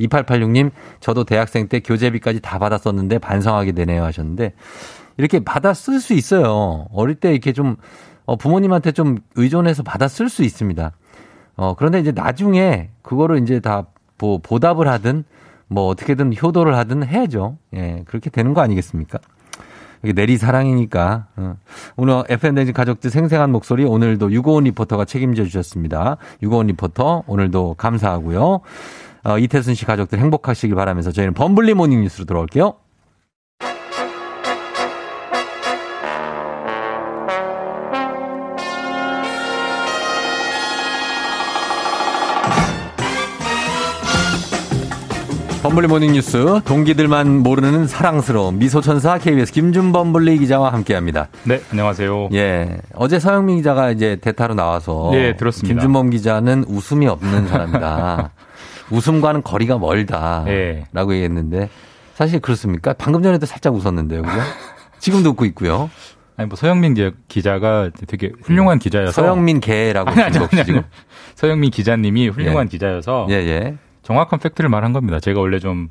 2886님, 저도 대학생 때 교재비까지 다 받았었는데 반성하게 되네요. 하셨는데, 이렇게 받아 쓸 수 있어요. 어릴 때 이렇게 좀, 어, 부모님한테 좀 의존해서 받아 쓸 수 있습니다. 어, 그런데 이제 나중에 그거를 이제 다 보, 보답을 하든 뭐 어떻게든 효도를 하든 해야죠. 예, 그렇게 되는 거 아니겠습니까? 이게 내리 사랑이니까. 어. 오늘 FM대행진 가족들 생생한 목소리 오늘도 유고원 리포터가 책임져 주셨습니다. 유고원 리포터 오늘도 감사하고요. 어, 이태순 씨 가족들 행복하시길 바라면서 저희는 범블리 모닝 뉴스로 돌아올게요. 범블리 모닝 뉴스 동기들만 모르는 사랑스러운 미소천사 KBS 김준범블리 기자와 함께합니다. 네, 안녕하세요. 예, 어제 서영민 기자가 이제 대타로 나와서 네, 들었습니다. 김준범 기자는 웃음이 없는 사람이다. 웃음과는 거리가 멀다라고 네. 얘기했는데 사실 그렇습니까? 방금 전에도 살짝 웃었는데요, 그죠? 지금도 웃고 있고요. 아니 뭐 서영민 기- 기자가 되게 훌륭한 기자여서 서영민 개라고 아니, 아니, 지금 아니, 아니. 지금 서영민 기자님이 훌륭한 예. 기자여서 예, 예. 정확한 팩트를 말한 겁니다. 제가 원래 좀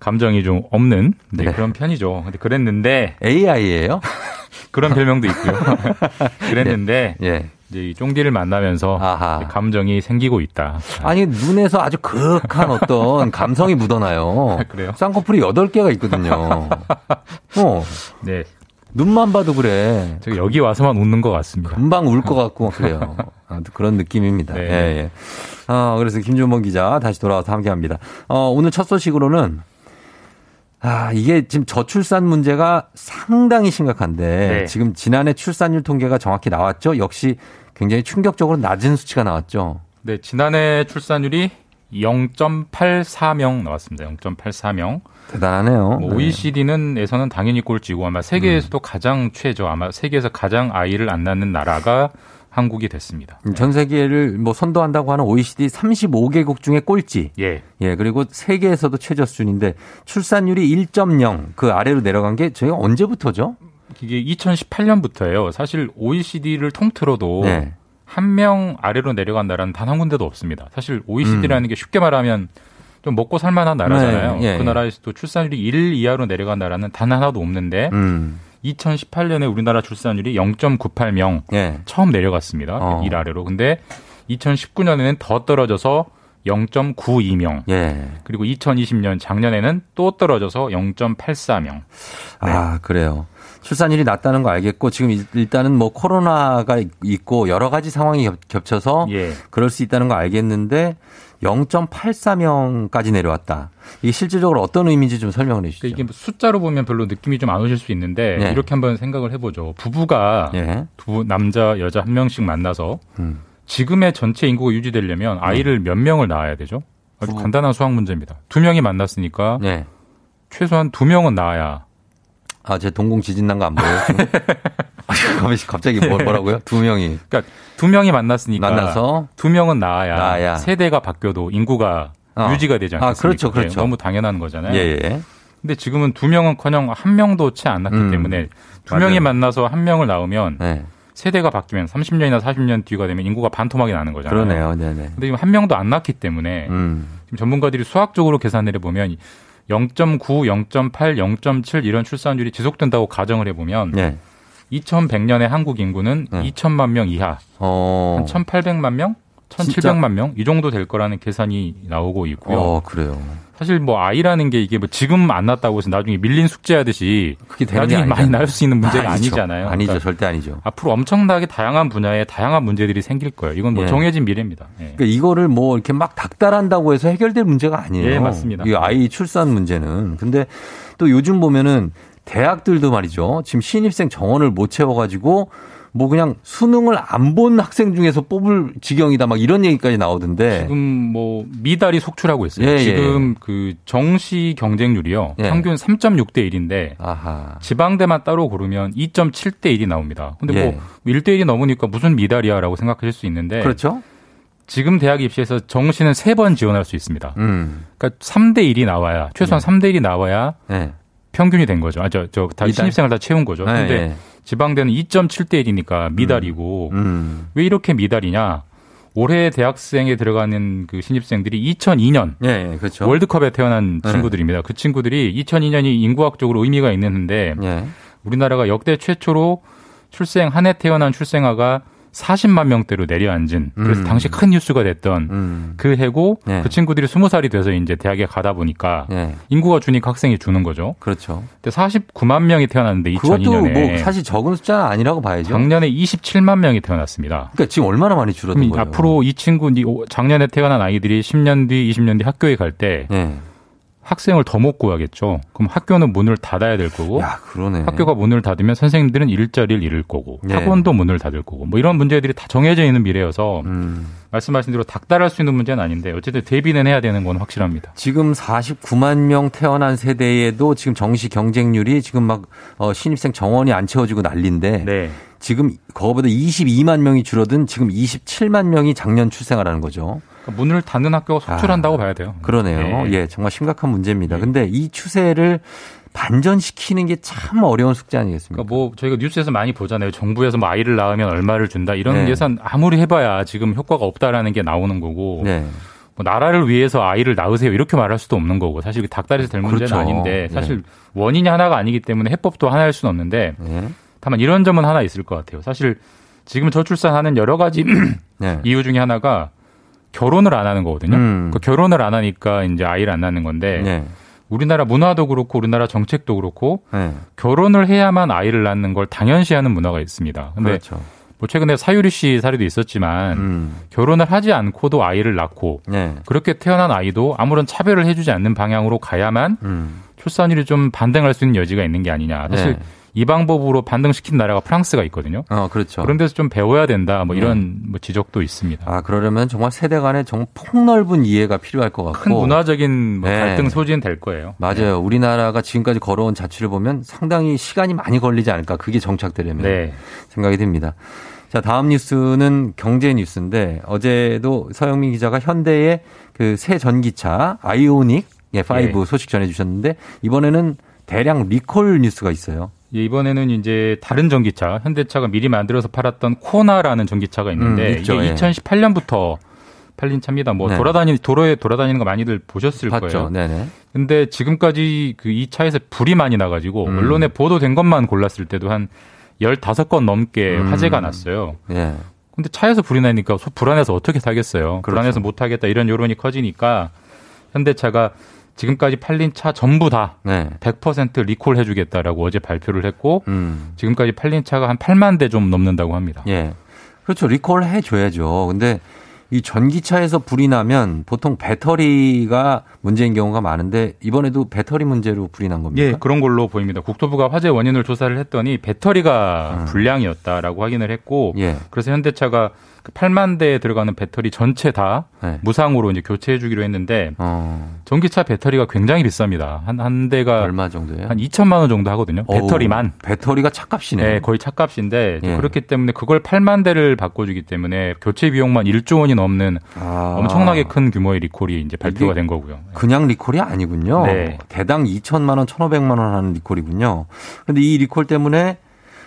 감정이 좀 없는 네, 네. 그런 편이죠. 근데 그랬는데 AI예요? 그런 별명도 있고요. 그랬는데 예. 이제 이 쫑디를 만나면서 이제 감정이 생기고 있다. 아니 눈에서 아주 극한 어떤 감성이 묻어나요. 그래요? 쌍꺼풀이 8개가 있거든요. 어. 네. 눈만 봐도 그래. 제가 여기 와서만 웃는 것 같습니다. 금방 울 것 같고 그래요. 그런 느낌입니다. 네. 예, 예. 어, 그래서 김준범 기자 다시 돌아와서 함께 합니다. 어, 오늘 첫 소식으로는 아, 이게 지금 저출산 문제가 상당히 심각한데 네. 지금 지난해 출산율 통계가 정확히 나왔죠. 역시 굉장히 충격적으로 낮은 수치가 나왔죠. 네, 지난해 출산율이 0.84명 나왔습니다. 0.84명. 대단하네요. 뭐 네. OECD는 에서는 당연히 꼴찌고 아마 세계에서도 가장 최저 아마 세계에서 가장 아이를 안 낳는 나라가 한국이 됐습니다. 전 세계를 뭐 선도한다고 하는 OECD 35개국 중에 꼴찌. 예. 예, 그리고 세계에서도 최저 수준인데 출산율이 1.0 그 아래로 내려간 게 저희가 언제부터죠? 이게 2018년부터예요. 사실 OECD를 통틀어도 네. 한 명 아래로 내려간 나라는 단 한 군데도 없습니다. 사실 OECD라는 게 쉽게 말하면 좀 먹고 살만한 나라잖아요. 음. 네, 예, 그 예. 나라에서도 출산율이 1 이하로 내려간 나라는 단 하나도 없는데 음. 2018년에 우리나라 출산율이 0.98명 예. 처음 내려갔습니다. 어. 1 아래로. 근데 2019년에는 더 떨어져서 0.92명. 예. 그리고 2020년 작년에는 또 떨어져서 0.84명. 아, 그래요. 출산율이 낮다는 거 알겠고 지금 일- 일단은 뭐 코로나가 있고 여러 가지 상황이 겹, 겹쳐서 예. 그럴 수 있다는 거 알겠는데 0.84명까지 내려왔다. 이게 실질적으로 어떤 의미인지 좀 설명을 해 주시죠. 그러니까 이게 뭐 숫자로 보면 별로 느낌이 좀 안 오실 수 있는데 예. 이렇게 한번 생각을 해보죠. 부부가 예. 두 남자 여자 한 명씩 만나서 음. 지금의 전체 인구가 유지되려면 아이를 몇 명을 낳아야 되죠? 아주 부부. 간단한 수학 문제입니다. 두 명이 만났으니까 네. 최소한 두 명은 낳아야 아, 제 동공 지진 난 거 안 보여요? 아, 갑자기 뭐, 뭐라고요? 두 명이. 그러니까 두 명이 만났으니까 만나서 두 명은 낳아야, 낳아야. 세대가 바뀌어도 인구가 어. 유지가 되지 아, 않겠습니까? 그렇죠, 그렇죠. 예, 너무 당연한 거잖아요. 예, 예. 근데 지금은 두 명은커녕 한 명도 채안 낳기 음. 때문에 두 맞아요. 명이 만나서 한 명을 낳으면 네. 세대가 바뀌면 30년이나 40년 뒤가 되면 인구가 반토막이 나는 거잖아요. 그러네요. 네네. 근데 지금 한 명도 안 낳기 때문에 음. 지금 전문가들이 수학적으로 계산을 해보면 0.9, 0.8, 0.7 이런 출산율이 지속된다고 가정을 해보면 네. 2100년에 한국 인구는 2천만 명 이하, 어. 한 1800만 명, 진짜? 1700만 명 이 정도 될 거라는 계산이 나오고 있고요. 어, 그래요. 사실 뭐 아이라는 게 이게 뭐 지금 안 났다고 해서 나중에 밀린 숙제하듯이 그게 나중에 많이. 날 수 있는 문제가 아니죠. 아니잖아요. 아니죠. 그러니까 절대 아니죠. 앞으로 엄청나게 다양한 분야에 다양한 문제들이 생길 거예요. 이건 뭐 예. 정해진 미래입니다. 예. 그러니까 이거를 뭐 이렇게 막 닥달한다고 해서 해결될 문제가 아니에요. 예, 맞습니다. 이 아이 출산 문제는. 근데 또 요즘 보면은 대학들도 말이죠. 지금 신입생 정원을 못 채워가지고 뭐 그냥 수능을 안 본 학생 중에서 뽑을 지경이다 막 이런 얘기까지 나오던데. 지금 뭐 미달이 속출하고 있어요. 예, 예. 지금 그 정시 경쟁률이요. 예. 평균 3.6대 1인데 아하. 지방대만 따로 고르면 2.7대 1이 나옵니다. 근데 예. 뭐 1대 1이 넘으니까 무슨 미달이야라고 생각하실 수 있는데 그렇죠. 지금 대학 입시에서 정시는 세 번 지원할 수 있습니다. 음. 그러니까 3대 1이 나와야 최소한 3대 1이 나와야 네. 평균이 된 거죠. 아, 저, 저, 다 미달? 신입생을 다 채운 거죠. 네, 근데 네. 지방대는 2.7대 1이니까 미달이고 음. 왜 이렇게 미달이냐? 올해 대학생에 들어가는 그 신입생들이 2002년 예, 예, 그렇죠. 월드컵에 태어난 네. 친구들입니다. 그 친구들이 2002년이 인구학적으로 의미가 있는데 예. 우리나라가 역대 최초로 출생 한 해 태어난 출생아가 40만 명대로 내려앉은 그래서 음. 당시 큰 뉴스가 됐던 음. 그 해고 네. 그 친구들이 20살이 돼서 이제 대학에 가다 보니까 예. 인구가 주니까 학생이 주는 거죠. 그렇죠. 근데 49만 명이 태어났는데 그것도 2002년에 뭐 사실 적은 숫자는 아니라고 봐야죠. 작년에 27만 명이 태어났습니다. 그러니까 지금 얼마나 많이 줄어든 그럼 거예요? 앞으로 이 친구 작년에 태어난 아이들이 10년 뒤, 20년 뒤 학교에 갈때 예. 학생을 더 못 구하겠죠. 그럼 학교는 문을 닫아야 될 거고 야. 학교가 문을 닫으면 선생님들은 일자리를 잃을 거고 네. 학원도 문을 닫을 거고 뭐 이런 문제들이 다 정해져 있는 미래여서 음. 말씀하신 대로 닥달할 수 있는 문제는 아닌데 어쨌든 대비는 해야 되는 건 확실합니다. 지금 49만 명 태어난 세대에도 지금 정시 경쟁률이 지금 막 어, 신입생 정원이 안 채워지고 난리인데 네. 지금 그거보다 22만 명이 줄어든 지금 27만 명이 작년 출생하라는 거죠. 그러니까 문을 닫는 학교가 속출한다고 봐야 돼요. 그러네요. 네. 예, 정말 심각한 문제입니다. 근데 이 추세를 반전시키는 게 참 어려운 숙제 아니겠습니까? 그러니까 뭐 저희가 뉴스에서 많이 보잖아요. 정부에서 뭐 아이를 낳으면 얼마를 준다 이런 네. 예산 아무리 해봐야 지금 효과가 없다라는 게 나오는 거고 네. 뭐 나라를 위해서 아이를 낳으세요 이렇게 말할 수도 없는 거고 사실 닭다리에서 될 문제는 그렇죠. 아닌데 네. 사실 원인이 하나가 아니기 때문에 해법도 하나일 수는 없는데 네. 다만 이런 점은 하나 있을 것 같아요. 사실 지금 저출산하는 여러 가지 네. 이유 중에 하나가 결혼을 안 하는 거거든요. 음. 그 결혼을 안 하니까 이제 아이를 안 낳는 건데 네. 우리나라 문화도 그렇고 우리나라 정책도 그렇고 네. 결혼을 해야만 아이를 낳는 걸 당연시하는 문화가 있습니다. 근데 그렇죠. 뭐 최근에 사유리 씨 사례도 있었지만 음. 결혼을 하지 않고도 아이를 낳고 네. 그렇게 태어난 아이도 아무런 차별을 해주지 않는 방향으로 가야만 음. 출산율이 좀 반등할 수 있는 여지가 있는 게 아니냐. 사실 네. 이 방법으로 반등시킨 나라가 프랑스가 있거든요. 어, 그렇죠. 그런 데서 좀 배워야 된다. 뭐 이런 뭐 지적도 있습니다. 아, 그러려면 정말 세대 간에 정말 폭넓은 이해가 필요할 것 같고. 큰 문화적인 뭐 네. 갈등 소지는 될 거예요. 맞아요. 우리나라가 지금까지 걸어온 자취를 보면 상당히 시간이 많이 걸리지 않을까. 그게 정착되려면. 네. 생각이 듭니다. 자, 다음 뉴스는 경제 뉴스인데 어제도 서영민 기자가 현대의 그 새 전기차 아이오닉 예, 5 예. 소식 전해 주셨는데 이번에는 대량 리콜 뉴스가 있어요. 예, 이번에는 이제 다른 전기차, 현대차가 미리 만들어서 팔았던 코나라는 전기차가 있는데 음, 있죠, 이게 예. 2018년부터 팔린 차입니다. 뭐 네. 돌아다니 도로에 돌아다니는 거 많이들 보셨을 봤죠. 거예요. 네네. 근데 지금까지 그 이 차에서 불이 많이 나가지고 음. 언론에 보도된 것만 골랐을 때도 한 15건 넘게 음. 화재가 났어요. 예. 근데 차에서 불이 나니까 소- 불안해서 어떻게 타겠어요. 그렇죠. 불안해서 못 타겠다 이런 여론이 커지니까 현대차가 지금까지 팔린 차 전부 다 네. 100% 리콜 해주겠다라고 어제 발표를 했고 음. 지금까지 팔린 차가 한 8만 대 좀 넘는다고 합니다. 예. 그렇죠. 리콜 해줘야죠. 근데 이 전기차에서 불이 나면 보통 배터리가 문제인 경우가 많은데 이번에도 배터리 문제로 불이 난 겁니까? 예, 그런 걸로 보입니다. 국토부가 화재 원인을 조사를 했더니 배터리가 음. 불량이었다라고 확인을 했고 예. 그래서 현대차가 그 8만 대에 들어가는 배터리 전체 다 네. 무상으로 이제 교체해 주기로 했는데 어, 전기차 배터리가 굉장히 비쌉니다. 한 한 대가 얼마 정도예요? 한 2천만 원 정도 하거든요. 어우, 배터리만. 배터리가 차값이네. 네, 거의 차값인데 예. 그렇기 때문에 그걸 8만 대를 바꿔 주기 때문에 교체 비용만 1조 원이 넘는 아. 엄청나게 큰 규모의 리콜이 이제 발표가 된 거고요. 그냥 리콜이 아니군요. 네. 대당 2천만 원, 1,500만 원 하는 리콜이군요. 근데 이 리콜 때문에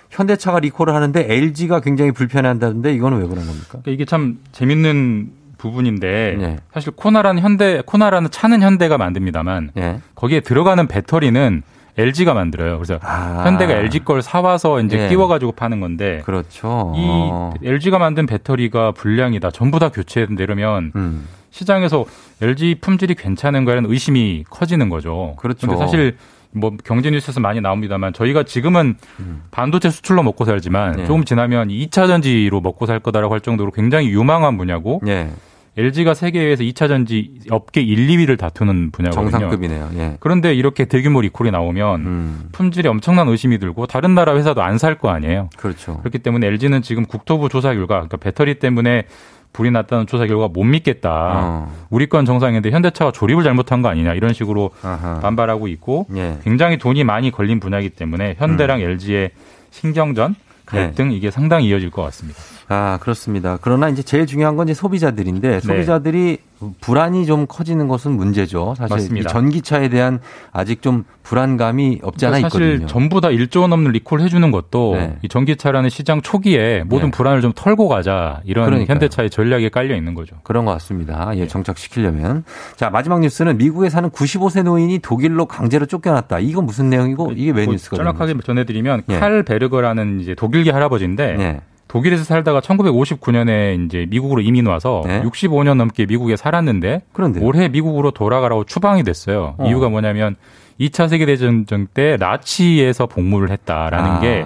현대차가 리콜을 하는데 LG가 굉장히 불편해한다는데 이거는 왜 그런 겁니까? 그러니까 이게 참 재밌는 부분인데 네. 사실 코나라는 현대 코나라는 차는 현대가 만듭니다만 예. 거기에 들어가는 배터리는 LG가 만들어요. 그래서 아. 현대가 LG 걸 사와서 이제 예. 끼워가지고 파는 건데 그렇죠. 이 LG가 만든 배터리가 불량이다. 전부 다 교체된다면 음. 시장에서 LG 품질이 괜찮은 거에는 의심이 커지는 거죠. 그렇죠. 근데 사실 뭐 경제 뉴스에서 많이 나옵니다만 저희가 지금은 반도체 수출로 먹고 살지만 음. 네. 조금 지나면 2차 전지로 먹고 살 거다라고 할 정도로 굉장히 유망한 분야고 예. LG가 세계에서 2차 전지 업계 1, 2위를 다투는 분야거든요. 정상급이네요. 예. 그런데 이렇게 대규모 리콜이 나오면 음. 품질에 엄청난 의심이 들고 다른 나라 회사도 안 살 거 아니에요. 그렇죠. 그렇기 때문에 LG는 지금 국토부 조사 결과 그러니까 배터리 때문에 불이 났다는 조사 결과 못 믿겠다. 어. 우리 건 정상인데 현대차가 조립을 잘못한 거 아니냐 이런 식으로 아하. 반발하고 있고 예. 굉장히 돈이 많이 걸린 분야이기 때문에 현대랑 LG의 신경전 갈등 이게 상당히 이어질 것 같습니다. 아, 그렇습니다. 그러나 이제 제일 중요한 건 이제 네. 소비자들인데 소비자들이 불안이 좀 커지는 것은 문제죠. 사실 전기차에 대한 아직 좀 불안감이 없지 않아 그러니까 사실 있거든요. 전부 다 1조 원 넘는 리콜 해주는 것도 네. 이 전기차라는 시장 초기에 모든 불안을 좀 털고 가자 이런 그러니까요. 현대차의 전략에 깔려 있는 거죠. 그런 것 같습니다. 네. 예, 정착시키려면. 자, 마지막 뉴스는 미국에 사는 95세 노인이 독일로 강제로 쫓겨났다. 이건 무슨 내용이고 이게 왜 뭐 뉴스가 짤막하게 전해드리면 예. 칼 베르거라는 이제 독일계 할아버지인데 예. 독일에서 살다가 1959년에 이제 미국으로 이민 와서 네. 65년 넘게 미국에 살았는데 그런데요? 올해 미국으로 돌아가라고 추방이 됐어요. 어. 이유가 뭐냐면 2차 세계대전 때 나치에서 복무를 했다라는 아. 게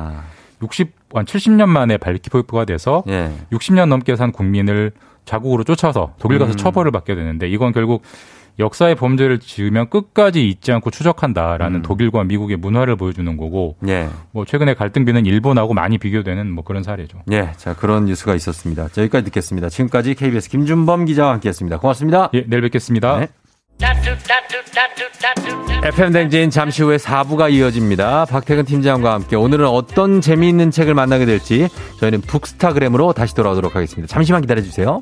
60, 한 70년 만에 발기포가 돼서 예. 60년 넘게 산 국민을 자국으로 쫓아서 독일 가서 음. 처벌을 받게 되는데 이건 결국 역사의 범죄를 지으면 끝까지 잊지 않고 추적한다라는 음. 독일과 미국의 문화를 보여주는 거고 예. 뭐 최근에 갈등비는 일본하고 많이 비교되는 뭐 그런 사례죠. 예. 자, 그런 뉴스가 있었습니다. 자, 여기까지 듣겠습니다. 지금까지 KBS 김준범 기자와 함께 했습니다. 고맙습니다. 예, 내일 뵙겠습니다. 네. FM 댕진 잠시 후에 4부가 이어집니다. 박태근 팀장과 함께 오늘은 어떤 재미있는 책을 만나게 될지 저희는 북스타그램으로 다시 돌아오도록 하겠습니다. 잠시만 기다려 주세요.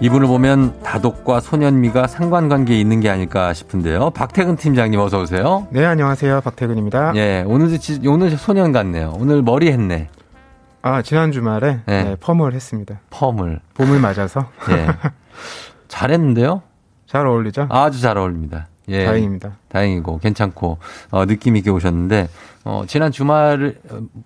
이분을 보면 다독과 소년미가 상관관계에 있는 게 아닐까 싶은데요. 박태근 팀장님 어서 오세요. 네, 안녕하세요. 박태근입니다. 예, 오늘도 지- 오늘 소년 같네요. 오늘 머리 했네. 아, 지난 주말에 네. 네, 펌을 했습니다. 펌을. 봄을 맞아서. 예. 잘했는데요? 잘 어울리죠? 아주 잘 어울립니다. 예. 다행입니다. 다행이고 괜찮고 어, 느낌 있게 오셨는데 어, 지난 주말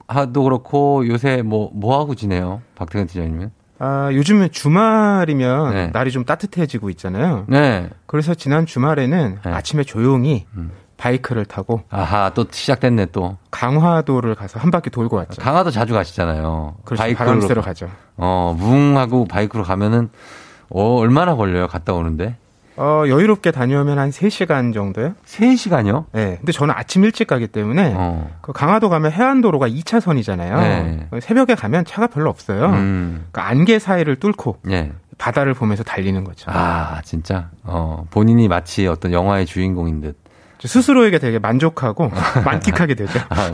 하도 그렇고 요새 뭐뭐 하고 지내요? 박태근 팀장님은? 아, 요즘에 주말이면 네. 날이 좀 따뜻해지고 있잖아요. 네. 그래서 지난 주말에는 아침에 조용히 음. 바이크를 타고 아하 또 시작됐네 또. 강화도를 가서 한 바퀴 돌고 왔죠. 강화도 자주 가시잖아요. 그렇죠. 바람 쐬러 가죠. 어, 무웅하고 바이크로 가면은 어, 얼마나 걸려요? 갔다 오는데? 어, 여유롭게 다녀오면 한 3시간 정도요? 3시간요? 네. 근데 저는 아침 일찍 가기 때문에 어. 그 강화도 가면 해안도로가 2차선이잖아요. 네. 새벽에 가면 차가 별로 없어요. 음. 그 안개 사이를 뚫고 예. 바다를 보면서 달리는 거죠. 아, 진짜. 어, 본인이 마치 어떤 영화의 주인공인 듯. 스스로에게 되게 만족하고 만끽하게 되죠. 아,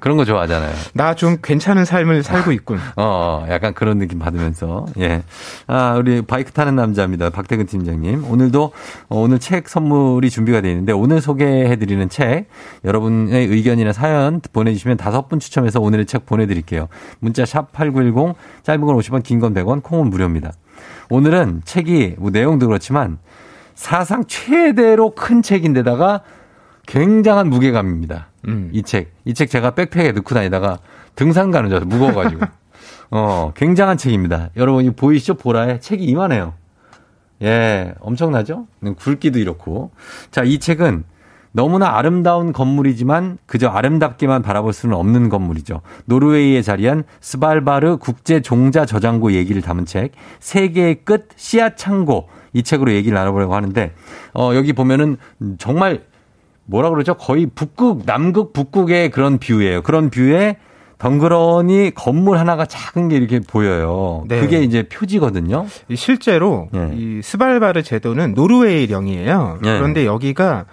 그런 거 좋아하잖아요. 나 좀 괜찮은 삶을 살고 있군. 어, 어, 약간 그런 느낌 받으면서. 예. 아, 우리 바이크 타는 남자입니다. 박태근 팀장님. 오늘도, 어, 오늘 책 선물이 준비가 되어 있는데, 오늘 소개해 드리는 책, 여러분의 의견이나 사연 보내 주시면 다섯 분 추첨해서 오늘의 책 보내 드릴게요. 문자 샵 8910, 짧은 건 50원, 긴 건 100원, 콩은 무료입니다. 오늘은 책이, 뭐 내용도 그렇지만, 사상 최대로 큰 책인데다가 굉장한 무게감입니다. 음. 이 책. 이 책 제가 백팩에 넣고 다니다가 등산 가는 줄 알았어요. 무거워가지고. 어, 굉장한 책입니다. 여러분, 이 보이시죠? 보라에 책이 이만해요. 예, 엄청나죠? 굵기도 이렇고. 자, 이 책은 너무나 아름다운 건물이지만 그저 아름답게만 바라볼 수는 없는 건물이죠. 노르웨이에 자리한 스발바르 국제 종자 저장고 얘기를 담은 책, 세계의 끝 씨앗 창고. 이 책으로 얘기를 나눠보려고 하는데, 어, 여기 보면은 정말 뭐라 그러죠? 거의 북극, 남극, 북극의 그런 view예요. 그런 view에 덩그러니 건물 하나가 작은 게 이렇게 보여요. 네. 그게 이제 표지거든요. 이 실제로 예. 이 스발바르 제도는 노르웨이령이에요. 예. 그런데 여기가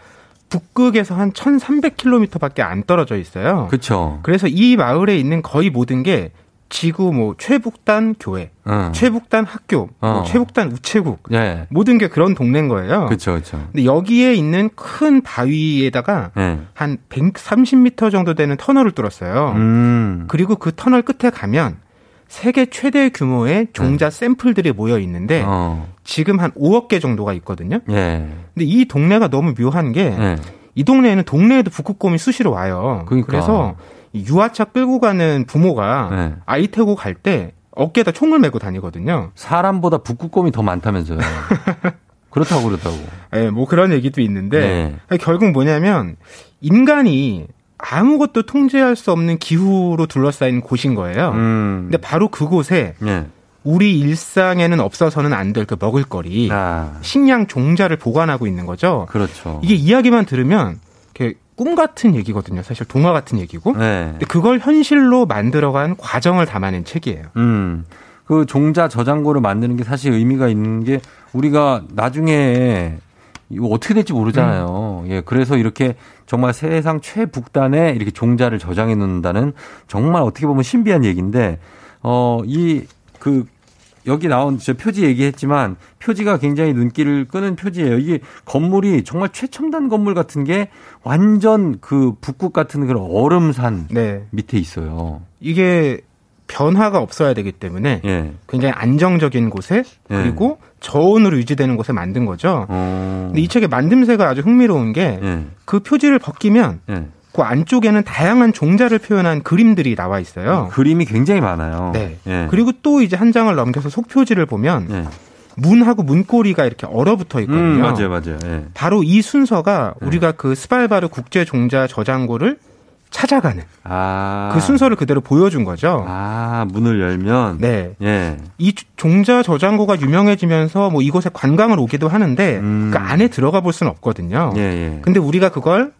북극에서 한 1,300km밖에 안 떨어져 있어요. 그렇죠. 그래서 이 마을에 있는 거의 모든 게 지구 뭐 최북단 교회, 어. 최북단 학교, 뭐 어. 최북단 우체국 예. 모든 게 그런 동네인 거예요. 그렇죠, 그렇죠. 근데 여기에 있는 큰 바위에다가 예. 한 130m 정도 되는 터널을 뚫었어요. 음. 그리고 그 터널 끝에 가면 세계 최대 규모의 종자 샘플들이 모여 있는데 네. 어. 지금 한 5억 개 정도가 있거든요. 예. 근데 이 동네가 너무 묘한 게이 예. 동네에는 동네에도 북극곰이 수시로 와요. 그러니까. 래서이 유아차 끌고 가는 부모가 네. 아이 태고 갈 때 어깨에다 총을 메고 다니거든요. 사람보다 북극곰이 더 많다면서요. 그렇다고 그러다고. 예, 뭐 그런 얘기도 있는데 네. 결국 뭐냐면 인간이 아무것도 통제할 수 없는 기후로 둘러싸인 곳인 거예요. 음. 근데 바로 그곳에 예. 우리 일상에는 없어서는 안 될 그 먹을거리, 아, 식량 종자를 보관하고 있는 거죠. 그렇죠. 이게 이야기만 들으면 꿈 같은 얘기거든요. 사실 동화 같은 얘기고. 네. 근데 그걸 현실로 만들어간 과정을 담아낸 책이에요. 음. 그 종자 저장고를 만드는 게 사실 의미가 있는 게 우리가 나중에 이거 어떻게 될지 모르잖아요. 음. 예. 그래서 이렇게 정말 세상 최북단에 이렇게 종자를 저장해 놓는다는 정말 어떻게 보면 신비한 얘기인데 어, 이 그 여기 나온 저 표지 얘기했지만 표지가 굉장히 눈길을 끄는 표지예요. 이게 건물이 정말 최첨단 건물 같은 게 완전 그 북극 같은 그런 얼음산 네. 밑에 있어요. 이게 변화가 없어야 되기 때문에 예. 굉장히 안정적인 곳에 그리고 저온으로 유지되는 곳에 만든 거죠. 어. 근데 이 책의 만듦새가 아주 흥미로운 게그 예. 표지를 벗기면 예. 그 안쪽에는 다양한 종자를 표현한 그림들이 나와 있어요. 그림이 굉장히 많아요. 네. 예. 그리고 또 이제 한 장을 넘겨서 속표지를 보면 예. 문하고 문고리가 이렇게 얼어붙어 있거든요. 음, 맞아요, 맞아요. 예. 바로 이 순서가 우리가 그 스발바르 국제 종자 저장고를 찾아가는 아. 그 순서를 그대로 보여준 거죠. 아, 문을 열면. 네. 예. 이 종자 저장고가 유명해지면서 뭐 이곳에 관광을 오기도 하는데 그 안에 들어가 볼 수는 없거든요. 음. 예, 예. 근데 우리가 그걸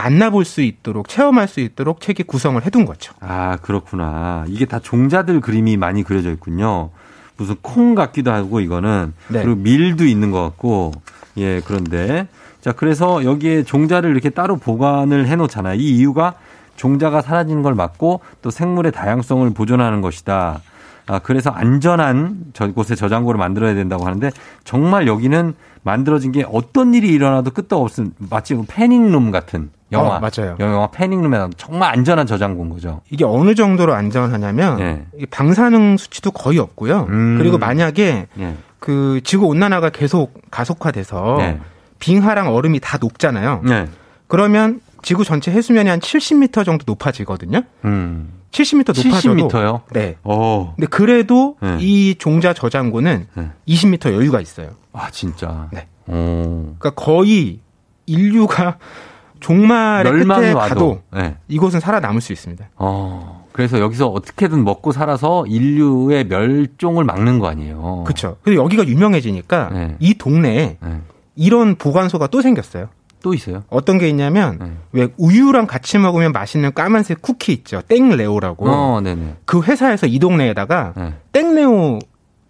만나볼 수 있도록 체험할 수 있도록 책이 구성을 해둔 거죠. 아, 그렇구나. 이게 다 종자들 그림이 많이 그려져 있군요. 무슨 콩 같기도 하고 이거는 네. 그리고 밀도 있는 것 같고 예 그런데 자 그래서 여기에 종자를 이렇게 따로 보관을 해놓잖아요. 이 이유가 종자가 사라지는 걸 막고 또 생물의 다양성을 보존하는 것이다. 아 그래서 안전한 저곳에 저장고를 만들어야 된다고 하는데 정말 여기는 만들어진 게 어떤 일이 일어나도 끄떡없은 마치 패닝룸 같은 영화 어, 맞아요. 영화 패닝룸에 정말 안전한 저장고인 거죠. 이게 어느 정도로 안전하냐면 예. 이 방사능 수치도 거의 없고요. 음. 그리고 만약에 예. 그 지구 온난화가 계속 가속화돼서 네. 빙하랑 얼음이 다 녹잖아요. 네. 그러면 지구 전체 해수면이 한 70m 정도 높아지거든요. 음. 70m 높아져도 70m요? 네. 오. 근데 그래도 네. 이 종자 저장고는 네. 20m 여유가 있어요. 아, 진짜. 네. 오. 그러니까 거의 인류가 종말의 끝에 와도. 가도 네. 이곳은 살아남을 수 있습니다. 어. 그래서 여기서 어떻게든 먹고 살아서 인류의 멸종을 막는 거 아니에요. 그렇죠. 그리고 여기가 유명해지니까 네. 이 동네에 네. 이런 보관소가 또 생겼어요. 또 있어요? 어떤 게 있냐면 네. 왜 우유랑 같이 먹으면 맛있는 까만색 쿠키 있죠. 땡레오라고. 어, 네네. 그 회사에서 이 동네에다가 네. 땡레오